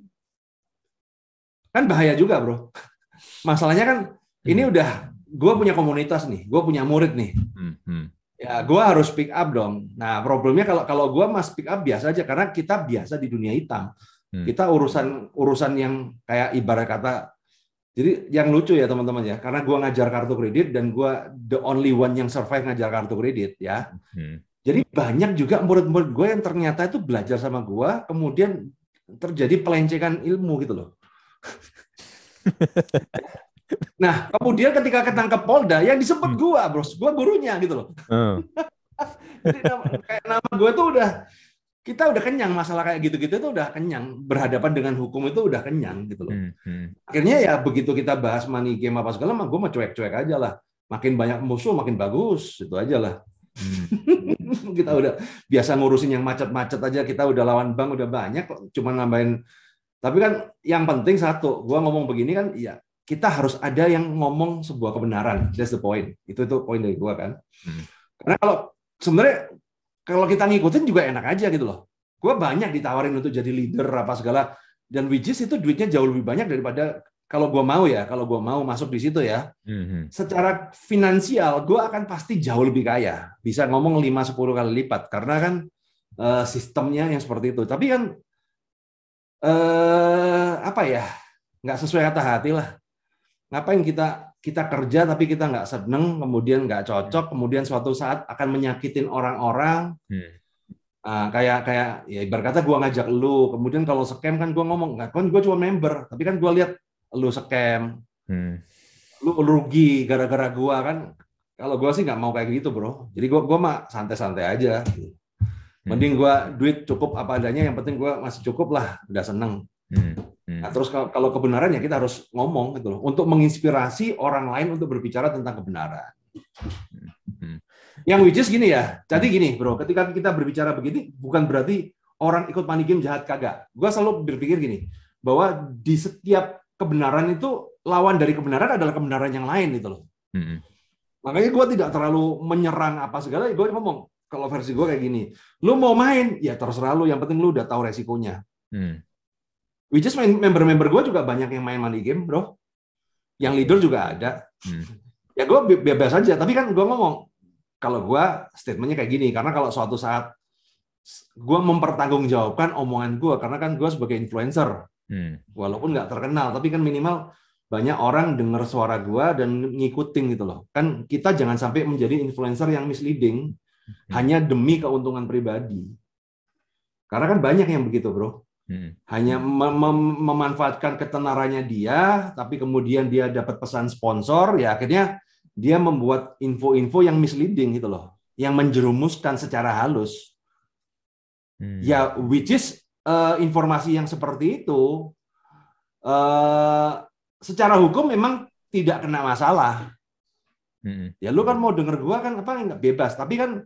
kan bahaya juga, bro. Masalahnya kan hmm. ini udah, gue punya komunitas nih, gue punya murid nih. Hmm. Hmm. Ya, gue harus pick up dong. Nah, problemnya kalau kalau gue mas pick up biasa aja, karena kita biasa di dunia hitam Hmm. Kita urusan urusan yang kayak ibarat kata Jadi yang lucu ya teman-teman ya, karena gua ngajar kartu kredit dan gua the only one yang survive ngajar kartu kredit ya. Hmm. Jadi banyak juga murid-murid gue yang ternyata itu belajar sama gua, kemudian terjadi pelencengan ilmu gitu loh. nah, kemudian ketika ketangkep Polda, yang disebut hmm. gua, bros, gua gurunya gitu loh. Hmm. Jadi nama, kayak nama gue tuh udah kita udah kenyang masalah kayak gitu-gitu itu udah kenyang berhadapan dengan hukum itu udah kenyang gitu loh. Hmm, hmm. Akhirnya ya begitu kita bahas money game apa segala, mah gue mah cuek-cuek aja lah. Makin banyak musuh makin bagus itu aja lah. Hmm. kita udah biasa ngurusin yang macet-macet aja kita udah lawan bank udah banyak kok cuma nambahin tapi kan yang penting satu gua ngomong begini kan iya kita harus ada yang ngomong sebuah kebenaran that's the point itu itu poin dari gua kan hmm. karena kalau sebenarnya kalau kita ngikutin juga enak aja gitu loh. Gue banyak ditawarin untuk jadi leader apa segala dan which is itu duitnya jauh lebih banyak daripada kalau gue mau ya, kalau gue mau masuk di situ ya, mm-hmm. secara finansial gue akan pasti jauh lebih kaya, bisa ngomong 5-10 kali lipat karena kan uh, sistemnya yang seperti itu. Tapi kan uh, apa ya, nggak sesuai kata hati lah. Ngapain kita kita kerja tapi kita nggak seneng, kemudian nggak cocok, kemudian suatu saat akan menyakitin orang-orang. Hmm. Uh, kayak kayak ya ibarat kata gue ngajak lu, kemudian kalau scam kan gue ngomong nggak kan gue cuma member, tapi kan gue lihat lu scam, hmm. lu rugi gara-gara gue kan. Kalau gue sih nggak mau kayak gitu bro, jadi gue gue mah santai-santai aja. Hmm. Mending gue duit cukup apa adanya, yang penting gue masih cukup lah, udah seneng. Hmm. Hmm. Nah, terus kalau kebenaran ya kita harus ngomong gitu loh untuk menginspirasi orang lain untuk berbicara tentang kebenaran. Hmm. Yang which is gini ya. Jadi gini, Bro, ketika kita berbicara begini bukan berarti orang ikut money game jahat kagak. Gua selalu berpikir gini, bahwa di setiap kebenaran itu lawan dari kebenaran adalah kebenaran yang lain gitu loh. Hmm. Makanya gue tidak terlalu menyerang apa segala, gue ngomong kalau versi gue kayak gini, lu mau main ya terserah lu, yang penting lu udah tahu resikonya. Hmm. Which is member-member gue juga banyak yang main money game, bro. Yang leader juga ada. Hmm. Ya gue bebas aja. Tapi kan gue ngomong, kalau gue statementnya kayak gini, karena kalau suatu saat gue mempertanggungjawabkan omongan gue, karena kan gue sebagai influencer, hmm. walaupun nggak terkenal, tapi kan minimal banyak orang dengar suara gue dan ngikutin gitu loh. Kan kita jangan sampai menjadi influencer yang misleading hmm. hanya demi keuntungan pribadi. Karena kan banyak yang begitu, bro. Hmm. Hanya mem mem memanfaatkan ketenarannya dia, tapi kemudian dia dapat pesan sponsor, ya akhirnya dia membuat info-info yang misleading gitu loh, yang menjerumuskan secara halus. Hmm. Ya, which is uh, informasi yang seperti itu, uh, secara hukum memang tidak kena masalah. Hmm. Ya lu kan mau denger gua kan apa nggak bebas, tapi kan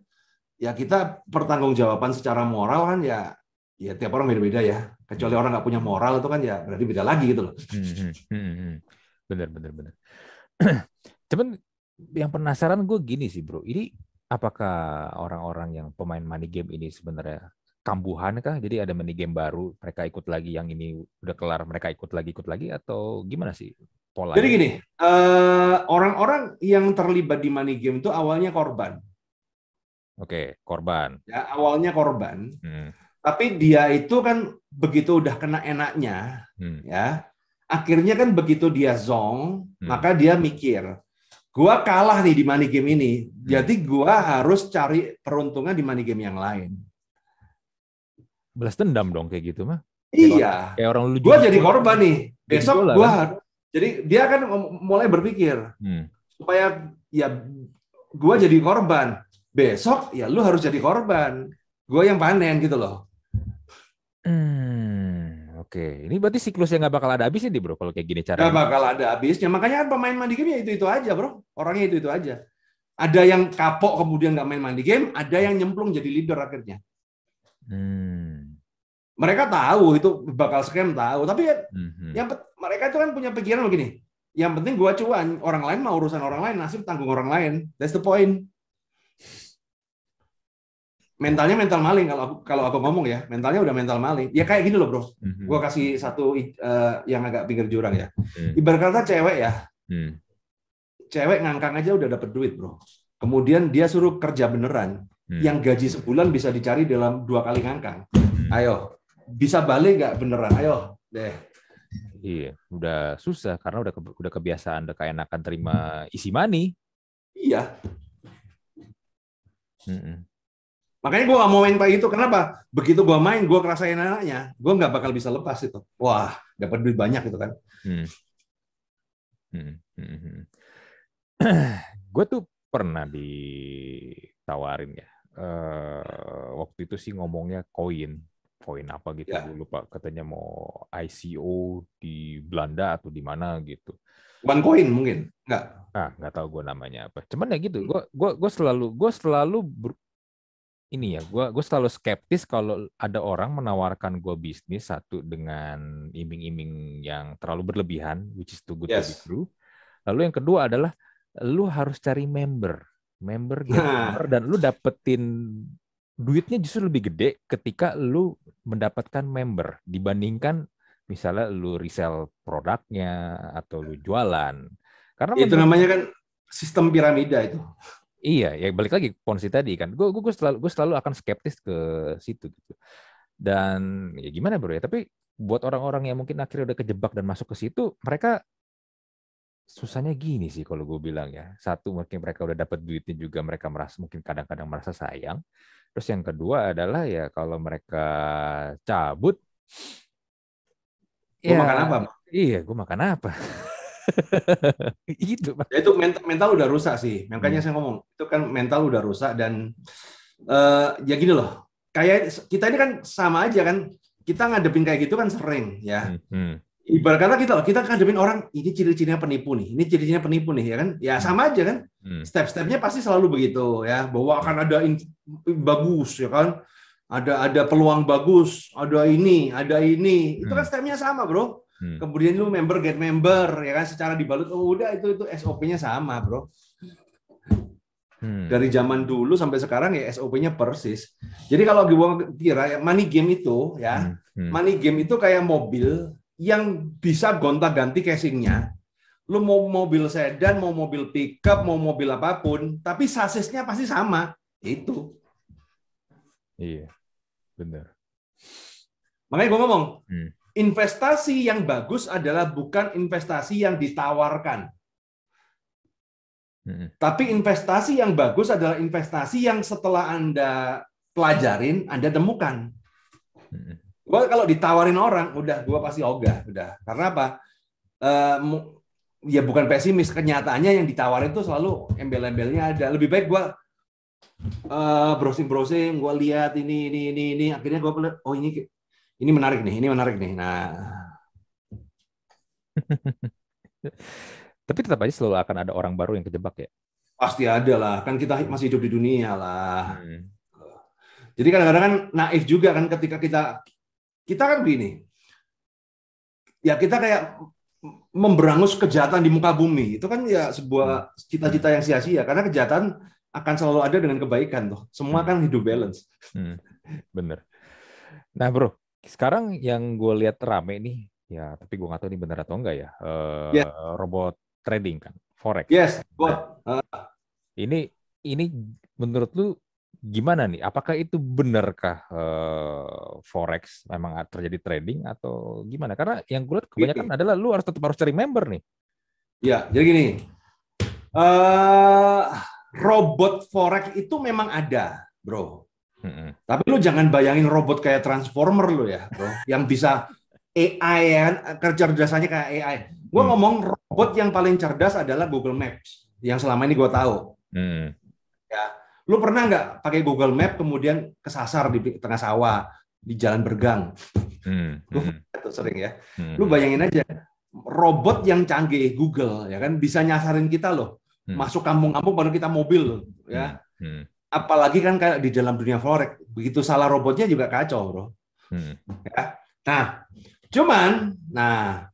ya kita pertanggungjawaban secara moral kan ya ya tiap orang beda-beda ya. Kecuali orang nggak punya moral itu kan ya berarti beda lagi gitu loh. Hmm, hmm, hmm, bener bener bener. Cuman yang penasaran gue gini sih bro, ini apakah orang-orang yang pemain money game ini sebenarnya kambuhan kah? Jadi ada money game baru, mereka ikut lagi yang ini udah kelar, mereka ikut lagi ikut lagi atau gimana sih pola? Jadi gini, uh, orang-orang yang terlibat di money game itu awalnya korban. Oke, korban. Ya, awalnya korban. Hmm tapi dia itu kan begitu udah kena enaknya, hmm. ya, akhirnya kan begitu dia zong, hmm. maka dia mikir, gua kalah nih di money game ini, hmm. jadi gua harus cari peruntungan di money game yang lain. Belas dendam dong kayak gitu mah. Iya. Kayak orang lu gua jadi korban nih. Besok gua kan? jadi dia kan mulai berpikir hmm. supaya ya gua jadi korban. Besok ya lu harus jadi korban. Gua yang panen gitu loh. Hmm, oke. Ini berarti siklusnya nggak bakal ada habisnya nih bro, kalau kayak gini cara. Nggak bakal ada habisnya. Makanya kan pemain mandi game ya itu-itu aja bro. Orangnya itu-itu aja. Ada yang kapok kemudian nggak main mandi game, ada yang nyemplung jadi leader akhirnya. Hmm. Mereka tahu itu bakal scam tahu, tapi ya, hmm. yang mereka itu kan punya pikiran begini. Yang penting gua cuan, orang lain mau urusan orang lain, nasib tanggung orang lain. That's the point mentalnya mental maling kalau aku kalau aku ngomong ya mentalnya udah mental maling ya kayak gini loh bro mm-hmm. gue kasih satu uh, yang agak pinggir jurang ya mm. ibarat kata cewek ya mm. cewek ngangkang aja udah dapet duit bro kemudian dia suruh kerja beneran mm. yang gaji sebulan bisa dicari dalam dua kali ngangkang mm. ayo bisa balik nggak beneran ayo deh Iya, udah susah karena udah ke- udah kebiasaan, udah kayak enakan terima isi money. Iya. Mm-mm. Makanya gue gak mau main kayak gitu. Kenapa? Begitu gue main, gue kerasain anaknya, gue nggak bakal bisa lepas itu. Wah, dapat duit banyak itu kan. Hmm. Hmm, hmm, hmm. gue tuh pernah ditawarin ya. Eh, waktu itu sih ngomongnya koin, koin apa gitu Ya. gue lupa. Katanya mau ICO di Belanda atau di mana gitu. OneCoin mungkin. Nggak. Ah, nggak tahu gue namanya apa. Cuman ya gitu, gue gua gua selalu gue selalu ber- ini ya, gue gue selalu skeptis kalau ada orang menawarkan gue bisnis satu dengan iming-iming yang terlalu berlebihan, which is too good to be Yes. true. Lalu yang kedua adalah lu harus cari member, member get Nah. member, dan lu dapetin duitnya justru lebih gede ketika lu mendapatkan member dibandingkan misalnya lu resell produknya atau lu jualan. Karena Itu namanya kan sistem piramida itu. Iya, ya balik lagi ke Ponzi tadi kan. Gue gue selalu gue selalu akan skeptis ke situ gitu. Dan ya gimana bro ya. Tapi buat orang-orang yang mungkin akhirnya udah kejebak dan masuk ke situ, mereka susahnya gini sih kalau gue bilang ya. Satu mungkin mereka udah dapat duitnya juga mereka merasa mungkin kadang-kadang merasa sayang. Terus yang kedua adalah ya kalau mereka cabut, Gue makan apa? Iya, gue makan apa? Pak. Ya itu mental, mental udah rusak sih. Makanya Hmm. saya ngomong itu kan mental udah rusak dan eh, ya gini loh. Kayak kita ini kan sama aja kan. Kita ngadepin kayak gitu kan sering ya. Hmm, hmm, Ibarat kata kita loh, kita ngadepin orang ini ciri-cirinya penipu nih, ini ciri-cirinya penipu nih ya kan. Ya sama aja kan. hmm. Step-stepnya pasti selalu begitu ya. Bahwa akan ada in- bagus ya kan. Ada ada peluang bagus, ada ini, ada ini. Itu kan Hmm. stepnya sama, Bro. Hmm. Kemudian lu member get member ya kan secara dibalut oh udah itu itu SOP-nya sama, Bro. Hmm. Dari zaman dulu sampai sekarang ya SOP-nya persis. Jadi kalau gua kira ya money game itu ya, Hmm, hmm. money game itu kayak mobil yang bisa gonta-ganti casingnya. Lu mau mobil sedan, mau mobil pickup, mau mobil apa pun, tapi sasisnya pasti sama. Itu. Iya, benar. Makanya gua ngomong, Hmm. Investasi yang bagus adalah bukan investasi yang ditawarkan. Hmm, Tapi investasi yang bagus adalah investasi yang setelah Anda pelajarin, Anda temukan. hmm, Gua kalau ditawarin orang, udah gua pasti ogah, udah. Karena apa? Mu- ya bukan pesimis, kenyataannya yang ditawarin itu selalu embel-embelnya ada. Lebih baik gua eh, browsing-browsing, gua lihat ini ini ini ini, akhirnya gua lihat oh ini ini menarik nih, ini menarik nih. Nah, Tapi tetap aja selalu akan ada orang baru yang kejebak ya. pasti ada lah. Kan kita masih hidup di dunia lah. Hmm, Jadi kadang-kadang kan naif juga kan ketika kita kita kan begini. Ya kita kayak memberangus kejahatan di muka bumi. Itu kan ya sebuah cita-cita yang sia-sia karena kejahatan akan selalu ada dengan kebaikan tuh. Semua kan hidup balance. hmm, bener. Nah bro, sekarang yang gue lihat rame nih, ya tapi gue nggak tahu ini benar atau enggak ya. eh, Ya. Robot trading kan, forex. Yes, gua Ini ini menurut lu gimana nih? Apakah itu benarkah eh, forex memang terjadi trading atau gimana? Karena yang gue lihat kebanyakan adalah lu harus tetap harus cari member nih. ya jadi gini. eh robot forex itu memang ada, bro. Tapi lu jangan bayangin robot kayak transformer lu ya, bro. Yang bisa AI ya kan, kecerdasannya kayak AI. Gua Hmm. ngomong robot yang paling cerdas adalah Google Maps. Yang selama ini gue tahu. Hmm. Lu pernah nggak pakai Google Map kemudian kesasar di tengah sawah, di jalan bergang? Hmm. Hmm. Itu sering ya. Hmm. Lu bayangin aja, robot yang canggih Google ya kan bisa nyasarin kita loh. Hmm. Masuk kampung-kampung baru kita mobil loh, ya. Hmm. Apalagi kan kayak di dalam dunia forex, begitu salah robotnya juga kacau, Bro. Hmm. Nah, cuman, nah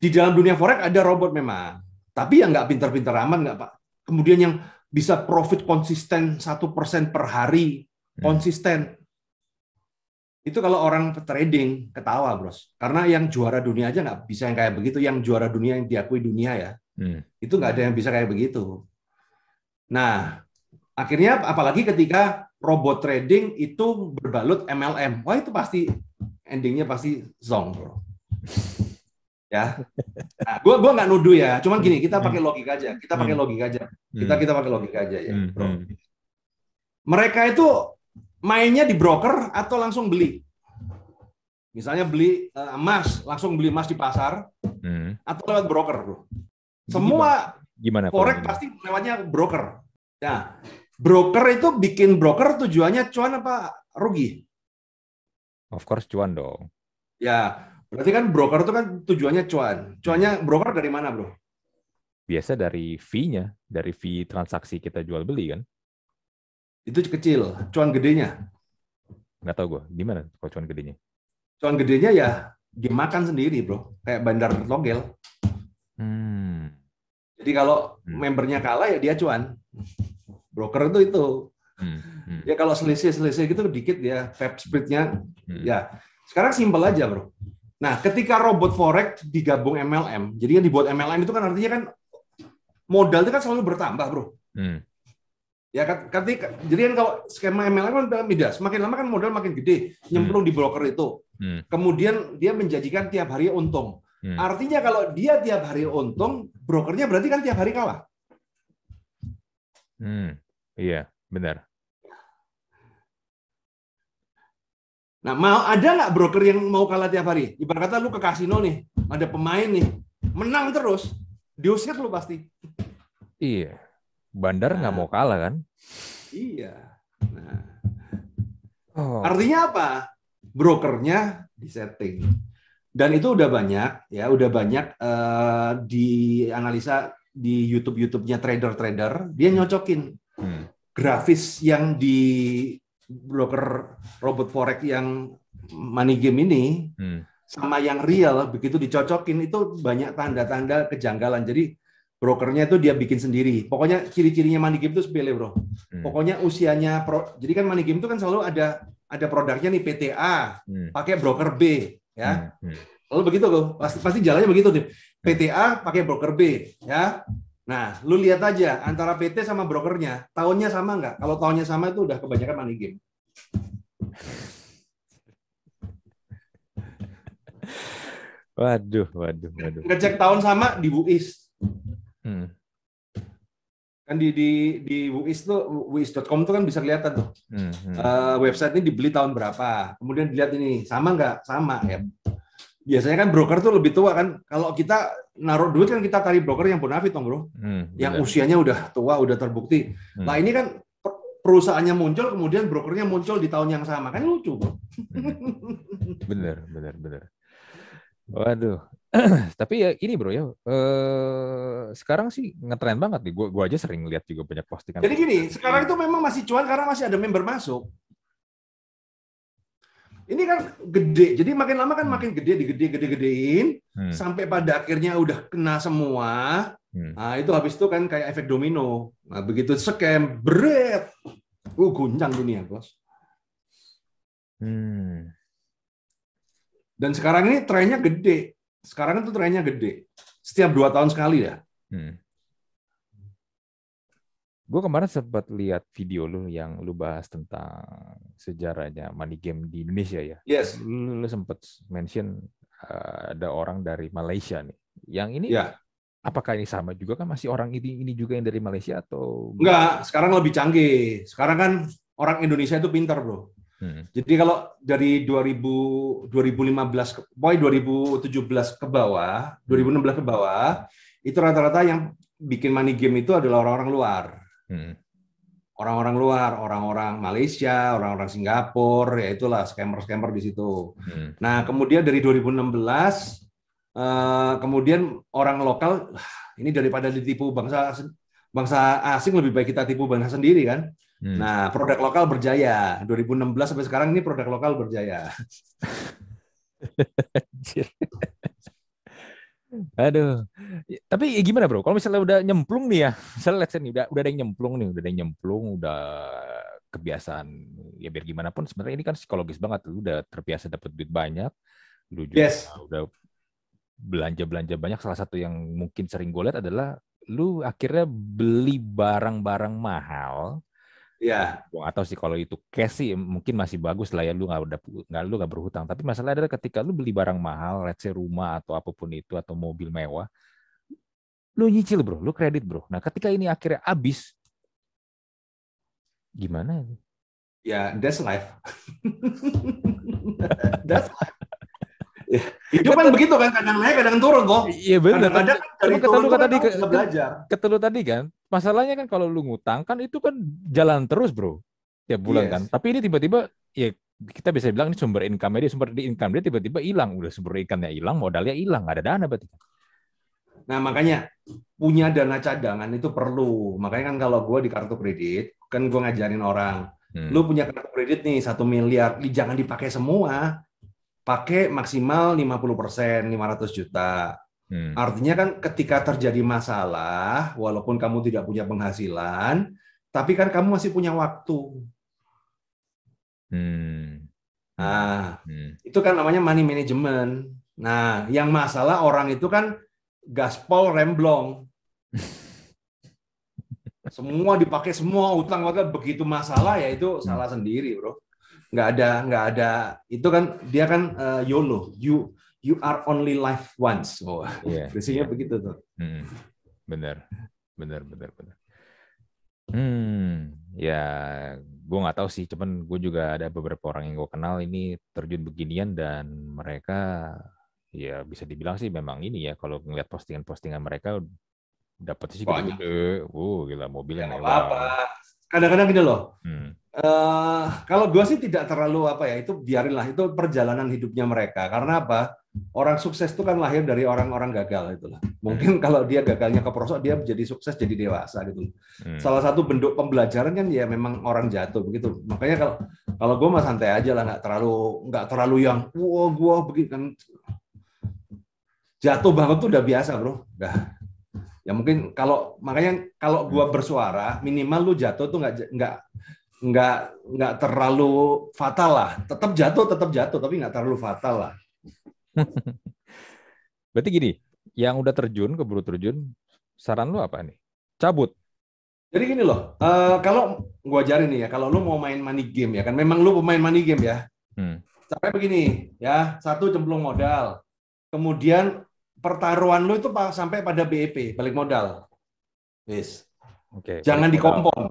di dalam dunia forex ada robot memang, tapi yang nggak pinter-pinter amat nggak pak. Kemudian yang bisa profit konsisten satu persen per hari, Hmm. konsisten. Itu kalau orang trading ketawa, bros. Karena yang juara dunia aja nggak bisa yang kayak begitu. Yang juara dunia yang diakui dunia ya, Hmm. itu nggak ada yang bisa kayak begitu. Nah, akhirnya apalagi ketika robot trading itu berbalut MLM, wah itu pasti endingnya pasti zong, bro. Ya, nah, gue gua nggak nuduh ya. Cuman gini, kita pakai logika aja. Kita pakai Hmm. logika aja. Kita Hmm. kita pakai logika aja ya, Hmm, bro. hmm. Mereka itu mainnya di broker atau langsung beli. Misalnya beli eh, emas, langsung beli emas di pasar Hmm. atau lewat broker, bro. Semua gimana forex pasti lewatnya broker. Ya, broker itu bikin broker tujuannya cuan apa rugi? of course cuan dong Ya, berarti kan broker itu kan tujuannya cuan. Cuannya broker dari mana, bro? biasa dari fee-nya dari fee transaksi kita jual beli kan Itu kecil. Cuan gedenya. nggak tahu gue di mana kalau cuan gedenya Cuan gedenya ya dimakan sendiri, bro. Kayak bandar togel. hmm. Jadi kalau Hmm. membernya kalah ya dia cuan. Broker itu itu. Hmm. Hmm. Ya kalau selisih-selisih gitu dikit ya tap spread-nya Hmm. ya. Sekarang simpel aja, Bro. Nah, ketika robot forex digabung MLM, jadi kan dibuat MLM itu kan artinya kan modal itu kan selalu bertambah, Bro. Hmm. Ya kan ketika jadi kan kalau skema MLM kan beda. Semakin lama kan modal makin gede, nyemplung di broker itu. Hmm. Kemudian dia menjanjikan tiap hari untung. Hmm. Artinya kalau dia tiap hari untung, brokernya berarti kan tiap hari kalah. Hmm. Iya benar Nah, mau ada nggak broker yang mau kalah tiap hari? Ibarat kata lu ke kasino nih, ada pemain nih, menang terus, diusir lu pasti. iya bandar nggak Nah. mau kalah kan Iya. Nah, oh. artinya apa? Brokernya disetting. Dan itu udah banyak, ya, udah banyak eh, di analisa di YouTube YouTube-nya trader-trader, dia nyocokin Hmm. grafis yang di broker robot forex yang money game ini Hmm. sama yang real begitu dicocokin itu banyak tanda-tanda kejanggalan. Jadi brokernya itu dia bikin sendiri. Pokoknya ciri-cirinya money game itu sepele, Bro. Hmm. Pokoknya usianya pro, jadi kan money game itu kan selalu ada ada produknya nih PTA, Hmm. pakai broker B, ya. Hmm. Hmm. Lalu begitu tuh, pasti pasti jalannya begitu nih. PTA pakai broker B, ya. Nah, lu lihat aja antara PT sama brokernya, tahunnya sama nggak? Kalau tahunnya sama itu udah kebanyakan money game. waduh waduh waduh Ngecek tahun sama di Buis. Hmm. Kan di di di Buis tuh buis.com tuh kan bisa kelihatan tuh. Hmm. Hmm. Eh, website ini dibeli tahun berapa. Kemudian dilihat ini sama nggak? Sama ya. Biasanya kan broker tuh lebih tua kan. Kalau kita naruh duit kan kita cari broker yang bonafit dong, Bro. Hmm. Yang usianya udah tua, udah terbukti. Hmm. Nah, ini kan per- perusahaannya muncul kemudian brokernya muncul di tahun yang sama. Kan lucu, Bro. bener bener bener waduh tapi ya ini bro ya eh sekarang sih ngetren banget nih gua gua aja sering lihat juga banyak postingan Jadi gini, sekarang itu memang masih cuan karena masih ada member masuk. Ini kan gede, jadi makin lama kan makin gede, digede, gede, gedein, Hmm. sampai pada akhirnya udah kena semua. Hmm. Nah itu habis itu kan kayak efek domino. Nah begitu scam, beret, uh guncang dunia bos. Hmm. Dan sekarang ini trennya gede. Sekarang itu trennya gede. Setiap dua tahun sekali ya. Hmm. Gue kemarin sempat lihat video lu yang lu bahas tentang sejarahnya money game di Indonesia ya. Yes. Lu, lu sempat mention uh, ada orang dari Malaysia nih. Yang ini Ya. apakah ini sama juga kan masih orang ini ini juga yang dari Malaysia atau Enggak, sekarang lebih canggih. Sekarang kan orang Indonesia itu pintar, bro. Hmm. Jadi kalau dari 2000 2015 ke pokoknya 2017 ke bawah, 2016 ke bawah, itu rata-rata yang bikin money game itu adalah orang-orang luar. Hmm. Orang-orang luar, orang-orang Malaysia, orang-orang Singapura, ya itulah scammer-scammer di situ. Hmm. Nah, kemudian dari 2016 eh, kemudian orang lokal "Wah, ini daripada ditipu bangsa bangsa asing lebih baik kita tipu bangsa sendiri kan. Hmm. Nah, produk lokal berjaya. 2016 sampai sekarang ini produk lokal berjaya. Aduh. Ya, Tapi ya gimana bro? Kalau misalnya udah nyemplung nih ya, misalnya let's say nih udah udah ada yang nyemplung nih, udah ada yang nyemplung, udah kebiasaan ya biar gimana pun sebenarnya ini kan psikologis banget, lu udah terbiasa dapat duit banyak, lu juga Yes. udah belanja belanja banyak. Salah satu yang mungkin sering gue lihat adalah lu akhirnya beli barang-barang mahal Iya. Gua tahu sih kalau itu cash sih mungkin masih bagus lah ya lu nggak udah nggak lu nggak berhutang. Tapi masalahnya adalah ketika lu beli barang mahal, let's say rumah atau apa pun itu atau mobil mewah, lu nyicil bro, lu kredit bro. Nah ketika ini akhirnya habis, gimana? Ya, that's life. that's life. Hidup kan begitu kan, kadang naik, kadang turun kok. Iya benar. Kan dari kata turun lu tuh kata kan tadi kamu ke- belajar. kata lu tadi kan, masalahnya kan kalau lu ngutang kan itu kan jalan terus bro, tiap bulan Yes. kan. Tapi ini tiba-tiba ya kita bisa bilang ini sumber income dia, sumber di income dia tiba-tiba hilang, udah sumber income-nya hilang, modalnya hilang, nggak ada dana berarti. Nah, makanya punya dana cadangan itu perlu. Makanya kan kalau gue di kartu kredit, kan gue ngajarin orang, Hmm. lu punya kartu kredit nih satu miliar, jangan dipakai semua. Pakai maksimal 50%, 500 juta. Hmm. Artinya kan ketika terjadi masalah, walaupun kamu tidak punya penghasilan, tapi kan kamu masih punya waktu. Hmm. Nah, Hmm. itu kan namanya money management. Nah, yang masalah orang itu kan gaspol remblong. Semua dipakai semua utang utang begitu masalah ya itu salah sendiri, Bro. Nggak ada nggak ada itu kan dia kan eh, YOLO. You you are only life once. Oh, Iya. prinsipnya begitu tuh. Hmm, benar, benar, benar, benar. Hmm, ya, gue nggak tahu sih. Cuman gue juga ada beberapa orang yang gue kenal ini terjun beginian dan mereka, ya bisa dibilang sih memang ini ya. Kalau ngeliat postingan-postingan mereka dapat sih gede-gede. Wow, gila mobilnya Ya, nggak mewah. apa-apa. Kadang-kadang gini loh. Hmm, eh kalau gue sih tidak terlalu apa ya itu biarinlah itu perjalanan hidupnya mereka. Karena apa? Orang sukses itu kan lahir dari orang-orang gagal itulah mungkin kalau dia gagalnya ke prosok dia jadi sukses jadi dewasa gitu hmm, salah satu bentuk pembelajaran kan ya memang orang jatuh begitu. Makanya kalau kalau gue mah santai aja lah nggak terlalu nggak terlalu yang wah gue begitu kan. Jatuh banget tuh udah biasa bro. Udah ya mungkin kalau makanya kalau gue bersuara minimal lu jatuh tuh nggak nggak nggak nggak terlalu fatal lah tetap jatuh tetap jatuh tapi nggak terlalu fatal lah Berarti gini, yang udah terjun, keburu terjun, saran lu apa nih? Cabut. Jadi gini loh, eh, kalau gua ajarin nih ya, kalau lu mau main money game ya kan, memang lu pemain money game ya. Hmm. Caranya begini ya, satu cemplung modal, kemudian pertaruhan lu itu pa- sampai pada BEP, balik modal. Wis, Oke. jangan balik modal.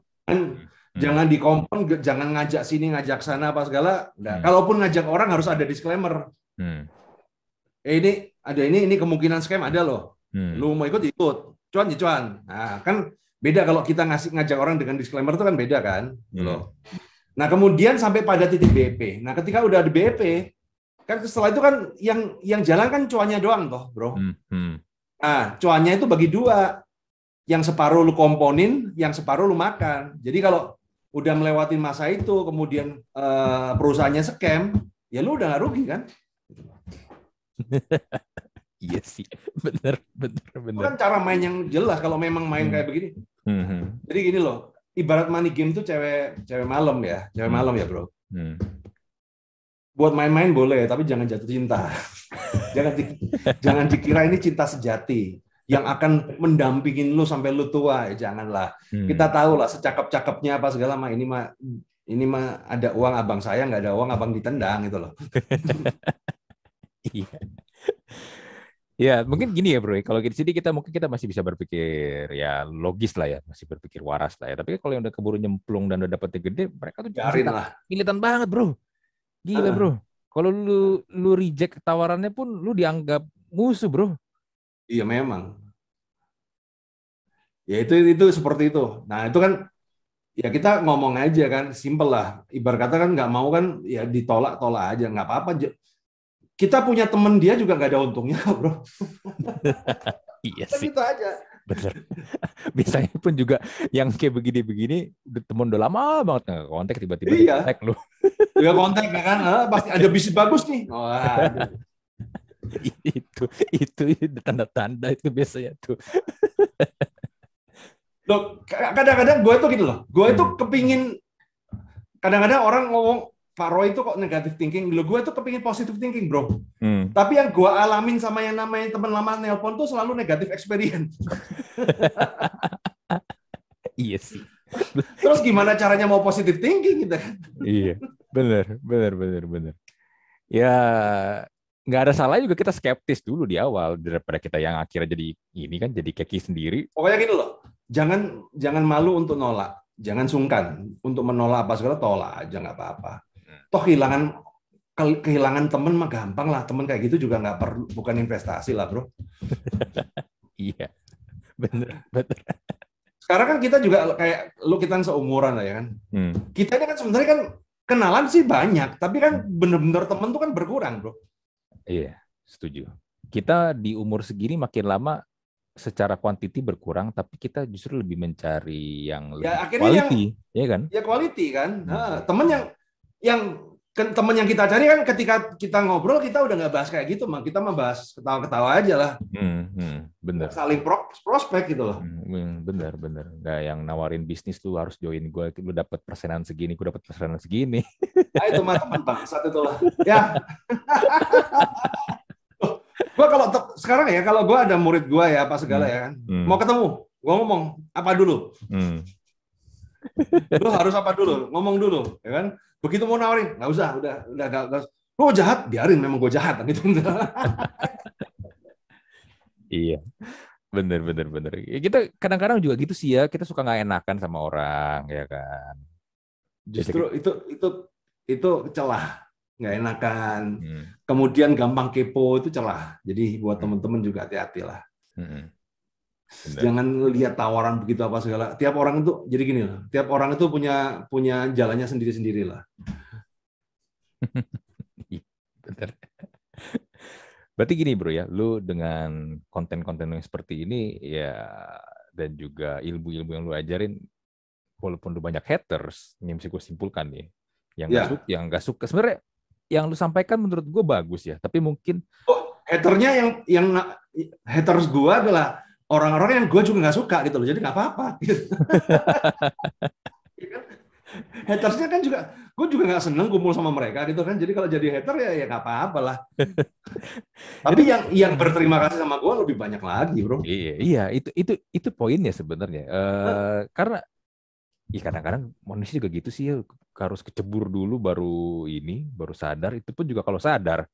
Jangan- dikompon, ge- jangan ngajak sini, ngajak sana apa segala. Nah, Hmm. Kalaupun ngajak orang harus ada disclaimer. Hmm. Eh ini ada ini, ini kemungkinan scam ada loh. Hmm. Lu mau ikut ikut, cuan ya cuan. Nah kan beda kalau kita ngasih ngajak orang dengan disclaimer itu kan beda kan, Hmm. loh. Nah kemudian sampai pada titik BEP. Nah ketika udah di BEP, kan setelah itu kan yang yang jalan kan cuannya doang toh, bro. Hmm. Hmm. Nah cuannya itu bagi dua, yang separuh lu komponin, yang separuh lu makan. Jadi kalau udah melewati masa itu, kemudian eh, perusahaannya scam, ya lu udah nggak rugi kan? Iya sih, bener, bener, Itu bener. kan cara main yang jelas kalau memang main Hmm. kayak begini. Hmm, hmm, Jadi gini loh, ibarat money game tuh cewek cewek malam ya, cewek Hmm. malam ya bro. hmm. Buat main-main boleh, tapi jangan jatuh cinta. jangan di- jangan dikira ini cinta sejati yang akan mendampingin lu sampai lu tua. Ya, janganlah. Hmm. Kita tahu lah secakep-cakepnya apa segala mah ini mah ini mah ada uang abang saya nggak ada uang abang ditendang gitu loh. Iya. Ya, mungkin gini ya bro. Kalau di sini kita mungkin kita masih bisa berpikir ya logis lah ya, masih berpikir waras lah ya. Tapi kalau yang udah keburu nyemplung dan udah dapetnya gede, mereka tuh militan, lah. militan banget bro. Gila Ah. bro. Kalau lu lu reject tawarannya pun lu dianggap musuh bro. Iya memang. Ya itu itu seperti itu. Nah itu kan ya kita ngomong aja kan, simple lah. Ibarat kata kan nggak mau kan ya ditolak tolak aja nggak apa-apa. Kita punya temen dia juga nggak ada untungnya bro. Iya Kan sih, gitu aja. bener. Biasanya pun juga yang kayak begini-begini, temen udah lama banget nggak kontak tiba-tiba Iya. kontak lu. Ya kontak ya kan, ah, pasti ada bisnis bagus nih. Wah, aduh. itu itu itu tanda-tanda itu biasanya tuh. Loh, kadang-kadang gue tuh gitu loh. Gue itu Hmm. kepingin kadang-kadang orang ngomong Pak Roy itu kok negatif thinking. Loh, gue tuh kepingin positive thinking, bro. Hmm. Tapi yang gue alamin sama yang namanya teman lama nelpon tuh selalu negatif experience. Iya sih. Terus gimana caranya mau positive thinking gitu kan? iya, benar, benar, benar, benar. Ya nggak ada salah juga kita skeptis dulu di awal daripada kita yang akhirnya jadi ini kan jadi keki sendiri. Pokoknya gini loh, jangan jangan malu untuk nolak, jangan sungkan untuk menolak apa segala tolak aja nggak apa-apa. Toh kehilangan kehilangan temen mah gampang lah, temen kayak gitu juga nggak perlu bukan investasi lah bro. iya, bener, bener. Sekarang kan kita juga kayak lu kita seumuran lah ya kan. Hmm. Kita ini kan sebenarnya kan kenalan sih banyak, tapi kan bener-bener temen tuh kan berkurang bro. Iya, setuju. Kita di umur segini makin lama secara kuantiti berkurang, tapi kita justru lebih mencari yang lebih ya, akhirnya quality, yang, ya kan? Ya quality kan. Nah, temen yang yang teman yang kita cari kan ketika kita ngobrol kita udah nggak bahas kayak gitu mah kita mah bahas ketawa-ketawa aja lah. Hmm, hmm, bener. Saling pro prospek gitu loh. Hmm, hmm, bener bener. Nggak yang nawarin bisnis tuh harus join gue lu dapat persenan segini gue dapat persenan segini. Nah, itu mah teman saat itu lah. Ya. Gue kalau sekarang ya kalau gue ada murid gue ya apa segala hmm. ya kan. hmm. mau ketemu gue ngomong apa dulu? Hmm. lu harus apa dulu? Ngomong dulu ya kan begitu mau nawarin nggak usah udah udah gak, gak lo jahat biarin memang gue jahat gitu. Iya. Bener bener bener. Ya, kita kadang-kadang juga gitu sih ya kita suka nggak enakan sama orang ya kan. Justru Jadi, itu itu itu celah nggak enakan. Hmm. kemudian gampang kepo itu celah. Jadi buat hmm. teman-teman juga hati-hati lah. Hmm. Bener. Jangan lihat tawaran begitu apa segala. Tiap orang itu jadi gini loh. Tiap orang itu punya punya jalannya sendiri-sendiri lah. Bener. Berarti gini bro ya, lu dengan konten-konten yang seperti ini ya dan juga ilmu-ilmu yang lu ajarin, walaupun lu banyak haters, ini mesti gue simpulkan nih, yang nggak yeah. suka, yang nggak suka sebenarnya yang lu sampaikan menurut gue bagus ya, tapi mungkin oh, haternya yang yang haters gue adalah orang-orang yang gue juga nggak suka gitu loh jadi nggak apa-apa. Gitu. hatersnya kan juga gue juga nggak seneng kumpul sama mereka gitu kan jadi kalau jadi hater ya ya nggak apa-apa lah. Tapi yang yang berterima kasih sama gue lebih banyak lagi bro. Iya iya itu itu itu poinnya sebenarnya. Uh, karena ya kadang-kadang manusia juga gitu sih ya harus kecebur dulu baru ini baru sadar itu pun juga kalau sadar.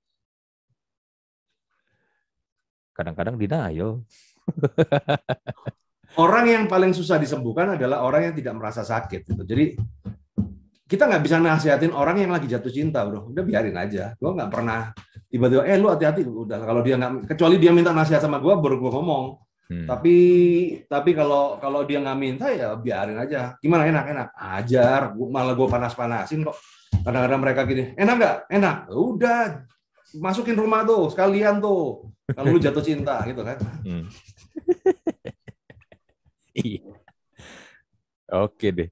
Kadang-kadang denial orang yang paling susah disembuhkan adalah orang yang tidak merasa sakit. Gitu. Jadi kita nggak bisa nasihatin orang yang lagi jatuh cinta, bro. Udah biarin aja. Gue nggak pernah tiba-tiba, eh lu hati-hati. Udah kalau dia nggak, kecuali dia minta nasihat sama gue, baru gue ngomong. Hmm. Tapi tapi kalau kalau dia nggak minta ya biarin aja. Gimana enak enak ajar. Malah gue panas-panasin kok. Kadang-kadang mereka gini, enak nggak? Enak. Udah masukin rumah tuh sekalian tuh. Kalau lu jatuh cinta gitu kan. Hmm. iya. Oke deh.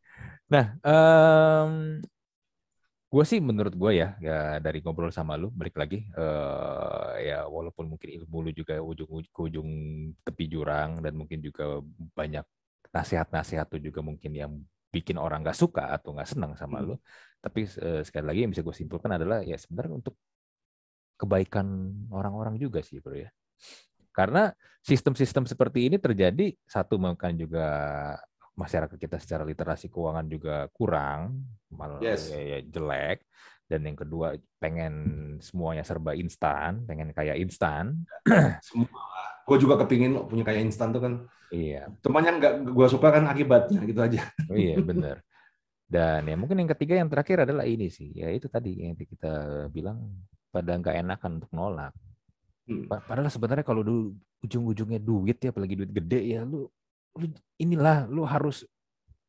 Nah, um, gue sih menurut gue ya, ya dari ngobrol sama lu, balik lagi, uh, ya walaupun mungkin ilmu lu juga ujung ujung tepi jurang dan mungkin juga banyak nasihat-nasihat tuh juga mungkin yang bikin orang nggak suka atau nggak senang sama hmm. lu. Tapi uh, sekali lagi yang bisa gue simpulkan adalah ya sebenarnya untuk kebaikan orang-orang juga sih bro ya. Karena sistem-sistem seperti ini terjadi satu mungkin juga masyarakat kita secara literasi keuangan juga kurang, malah yes. ya, ya, jelek. Dan yang kedua pengen semuanya serba instan, pengen kayak instan. Semua. Gue juga kepingin punya kayak instan tuh kan. Iya. Cuman yang nggak gue suka kan akibatnya gitu aja. Oh, iya benar. Dan ya mungkin yang ketiga yang terakhir adalah ini sih, ya itu tadi yang kita bilang pada nggak enakan untuk nolak. Hmm. Padahal sebenarnya kalau dulu ujung-ujungnya duit ya, apalagi duit gede ya, lu, lu inilah lu harus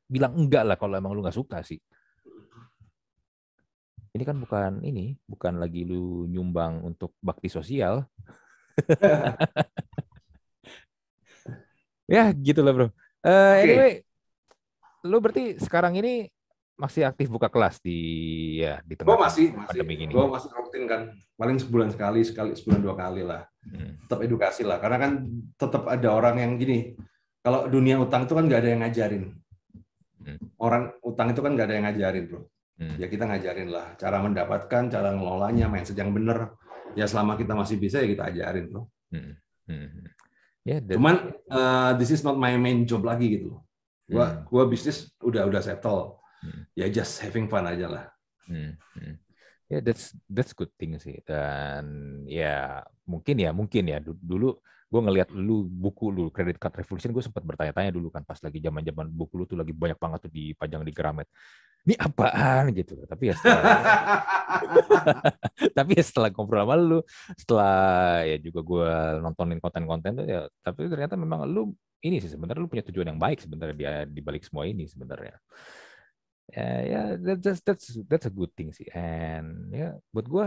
bilang enggak lah kalau emang lu nggak suka sih. Ini kan bukan ini, bukan lagi lu nyumbang untuk bakti sosial. ya gitu lah bro. Uh, okay. Anyway, lu berarti sekarang ini masih aktif buka kelas di ya di tengah gua masih, pandemi masih, ini. Gua masih rutin kan, paling sebulan sekali, sekali sebulan dua kali lah. Hmm. Tetap edukasi lah, karena kan tetap ada orang yang gini. Kalau dunia utang itu kan nggak ada yang ngajarin. Hmm. Orang utang itu kan nggak ada yang ngajarin, bro. Hmm. Ya kita ngajarin lah, cara mendapatkan, cara ngelolanya, main sejang bener. Ya selama kita masih bisa ya kita ajarin, bro. Hmm. Hmm. Ya, yeah, Cuman uh, this is not my main job lagi gitu. Gua Hmm. gua bisnis udah udah settle. Ya just having fun aja lah. Hmm, hmm. Ya, that's that's good thing sih. Dan ya mungkin ya mungkin ya Du- dulu gue ngelihat lu buku lu Credit Card Revolution gue sempat bertanya-tanya dulu kan pas lagi zaman-zaman buku lu tuh lagi banyak banget tuh dipajang di Gramet. Ini apaan gitu. Tapi ya setelah tapi ya setelah ngobrol sama lu, setelah ya juga gue nontonin konten-konten tuh ya, tapi ternyata memang lu ini sih sebenarnya lu punya tujuan yang baik sebenarnya dia di balik semua ini sebenarnya. Ya, ya that- that's that's that's a good thing sih. And ya buat gue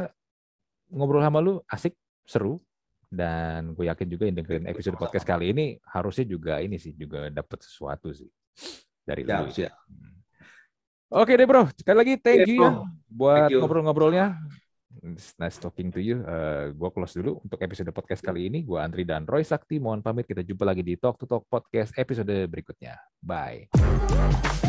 ngobrol sama lu asik, seru, dan gue yakin juga yang dengerin episode podcast kali ini harusnya juga ini sih juga dapat sesuatu sih dari Siap, lu. siap. Oke deh bro, sekali lagi thank Oke, you ya bro. buat ngobrol-ngobrolnya. It's nice talking to you. Uh, gue close dulu untuk episode podcast kali ini. Gue Andri dan Roy Sakti. Mohon pamit. Kita jumpa lagi di Talk to Talk Podcast episode berikutnya. Bye.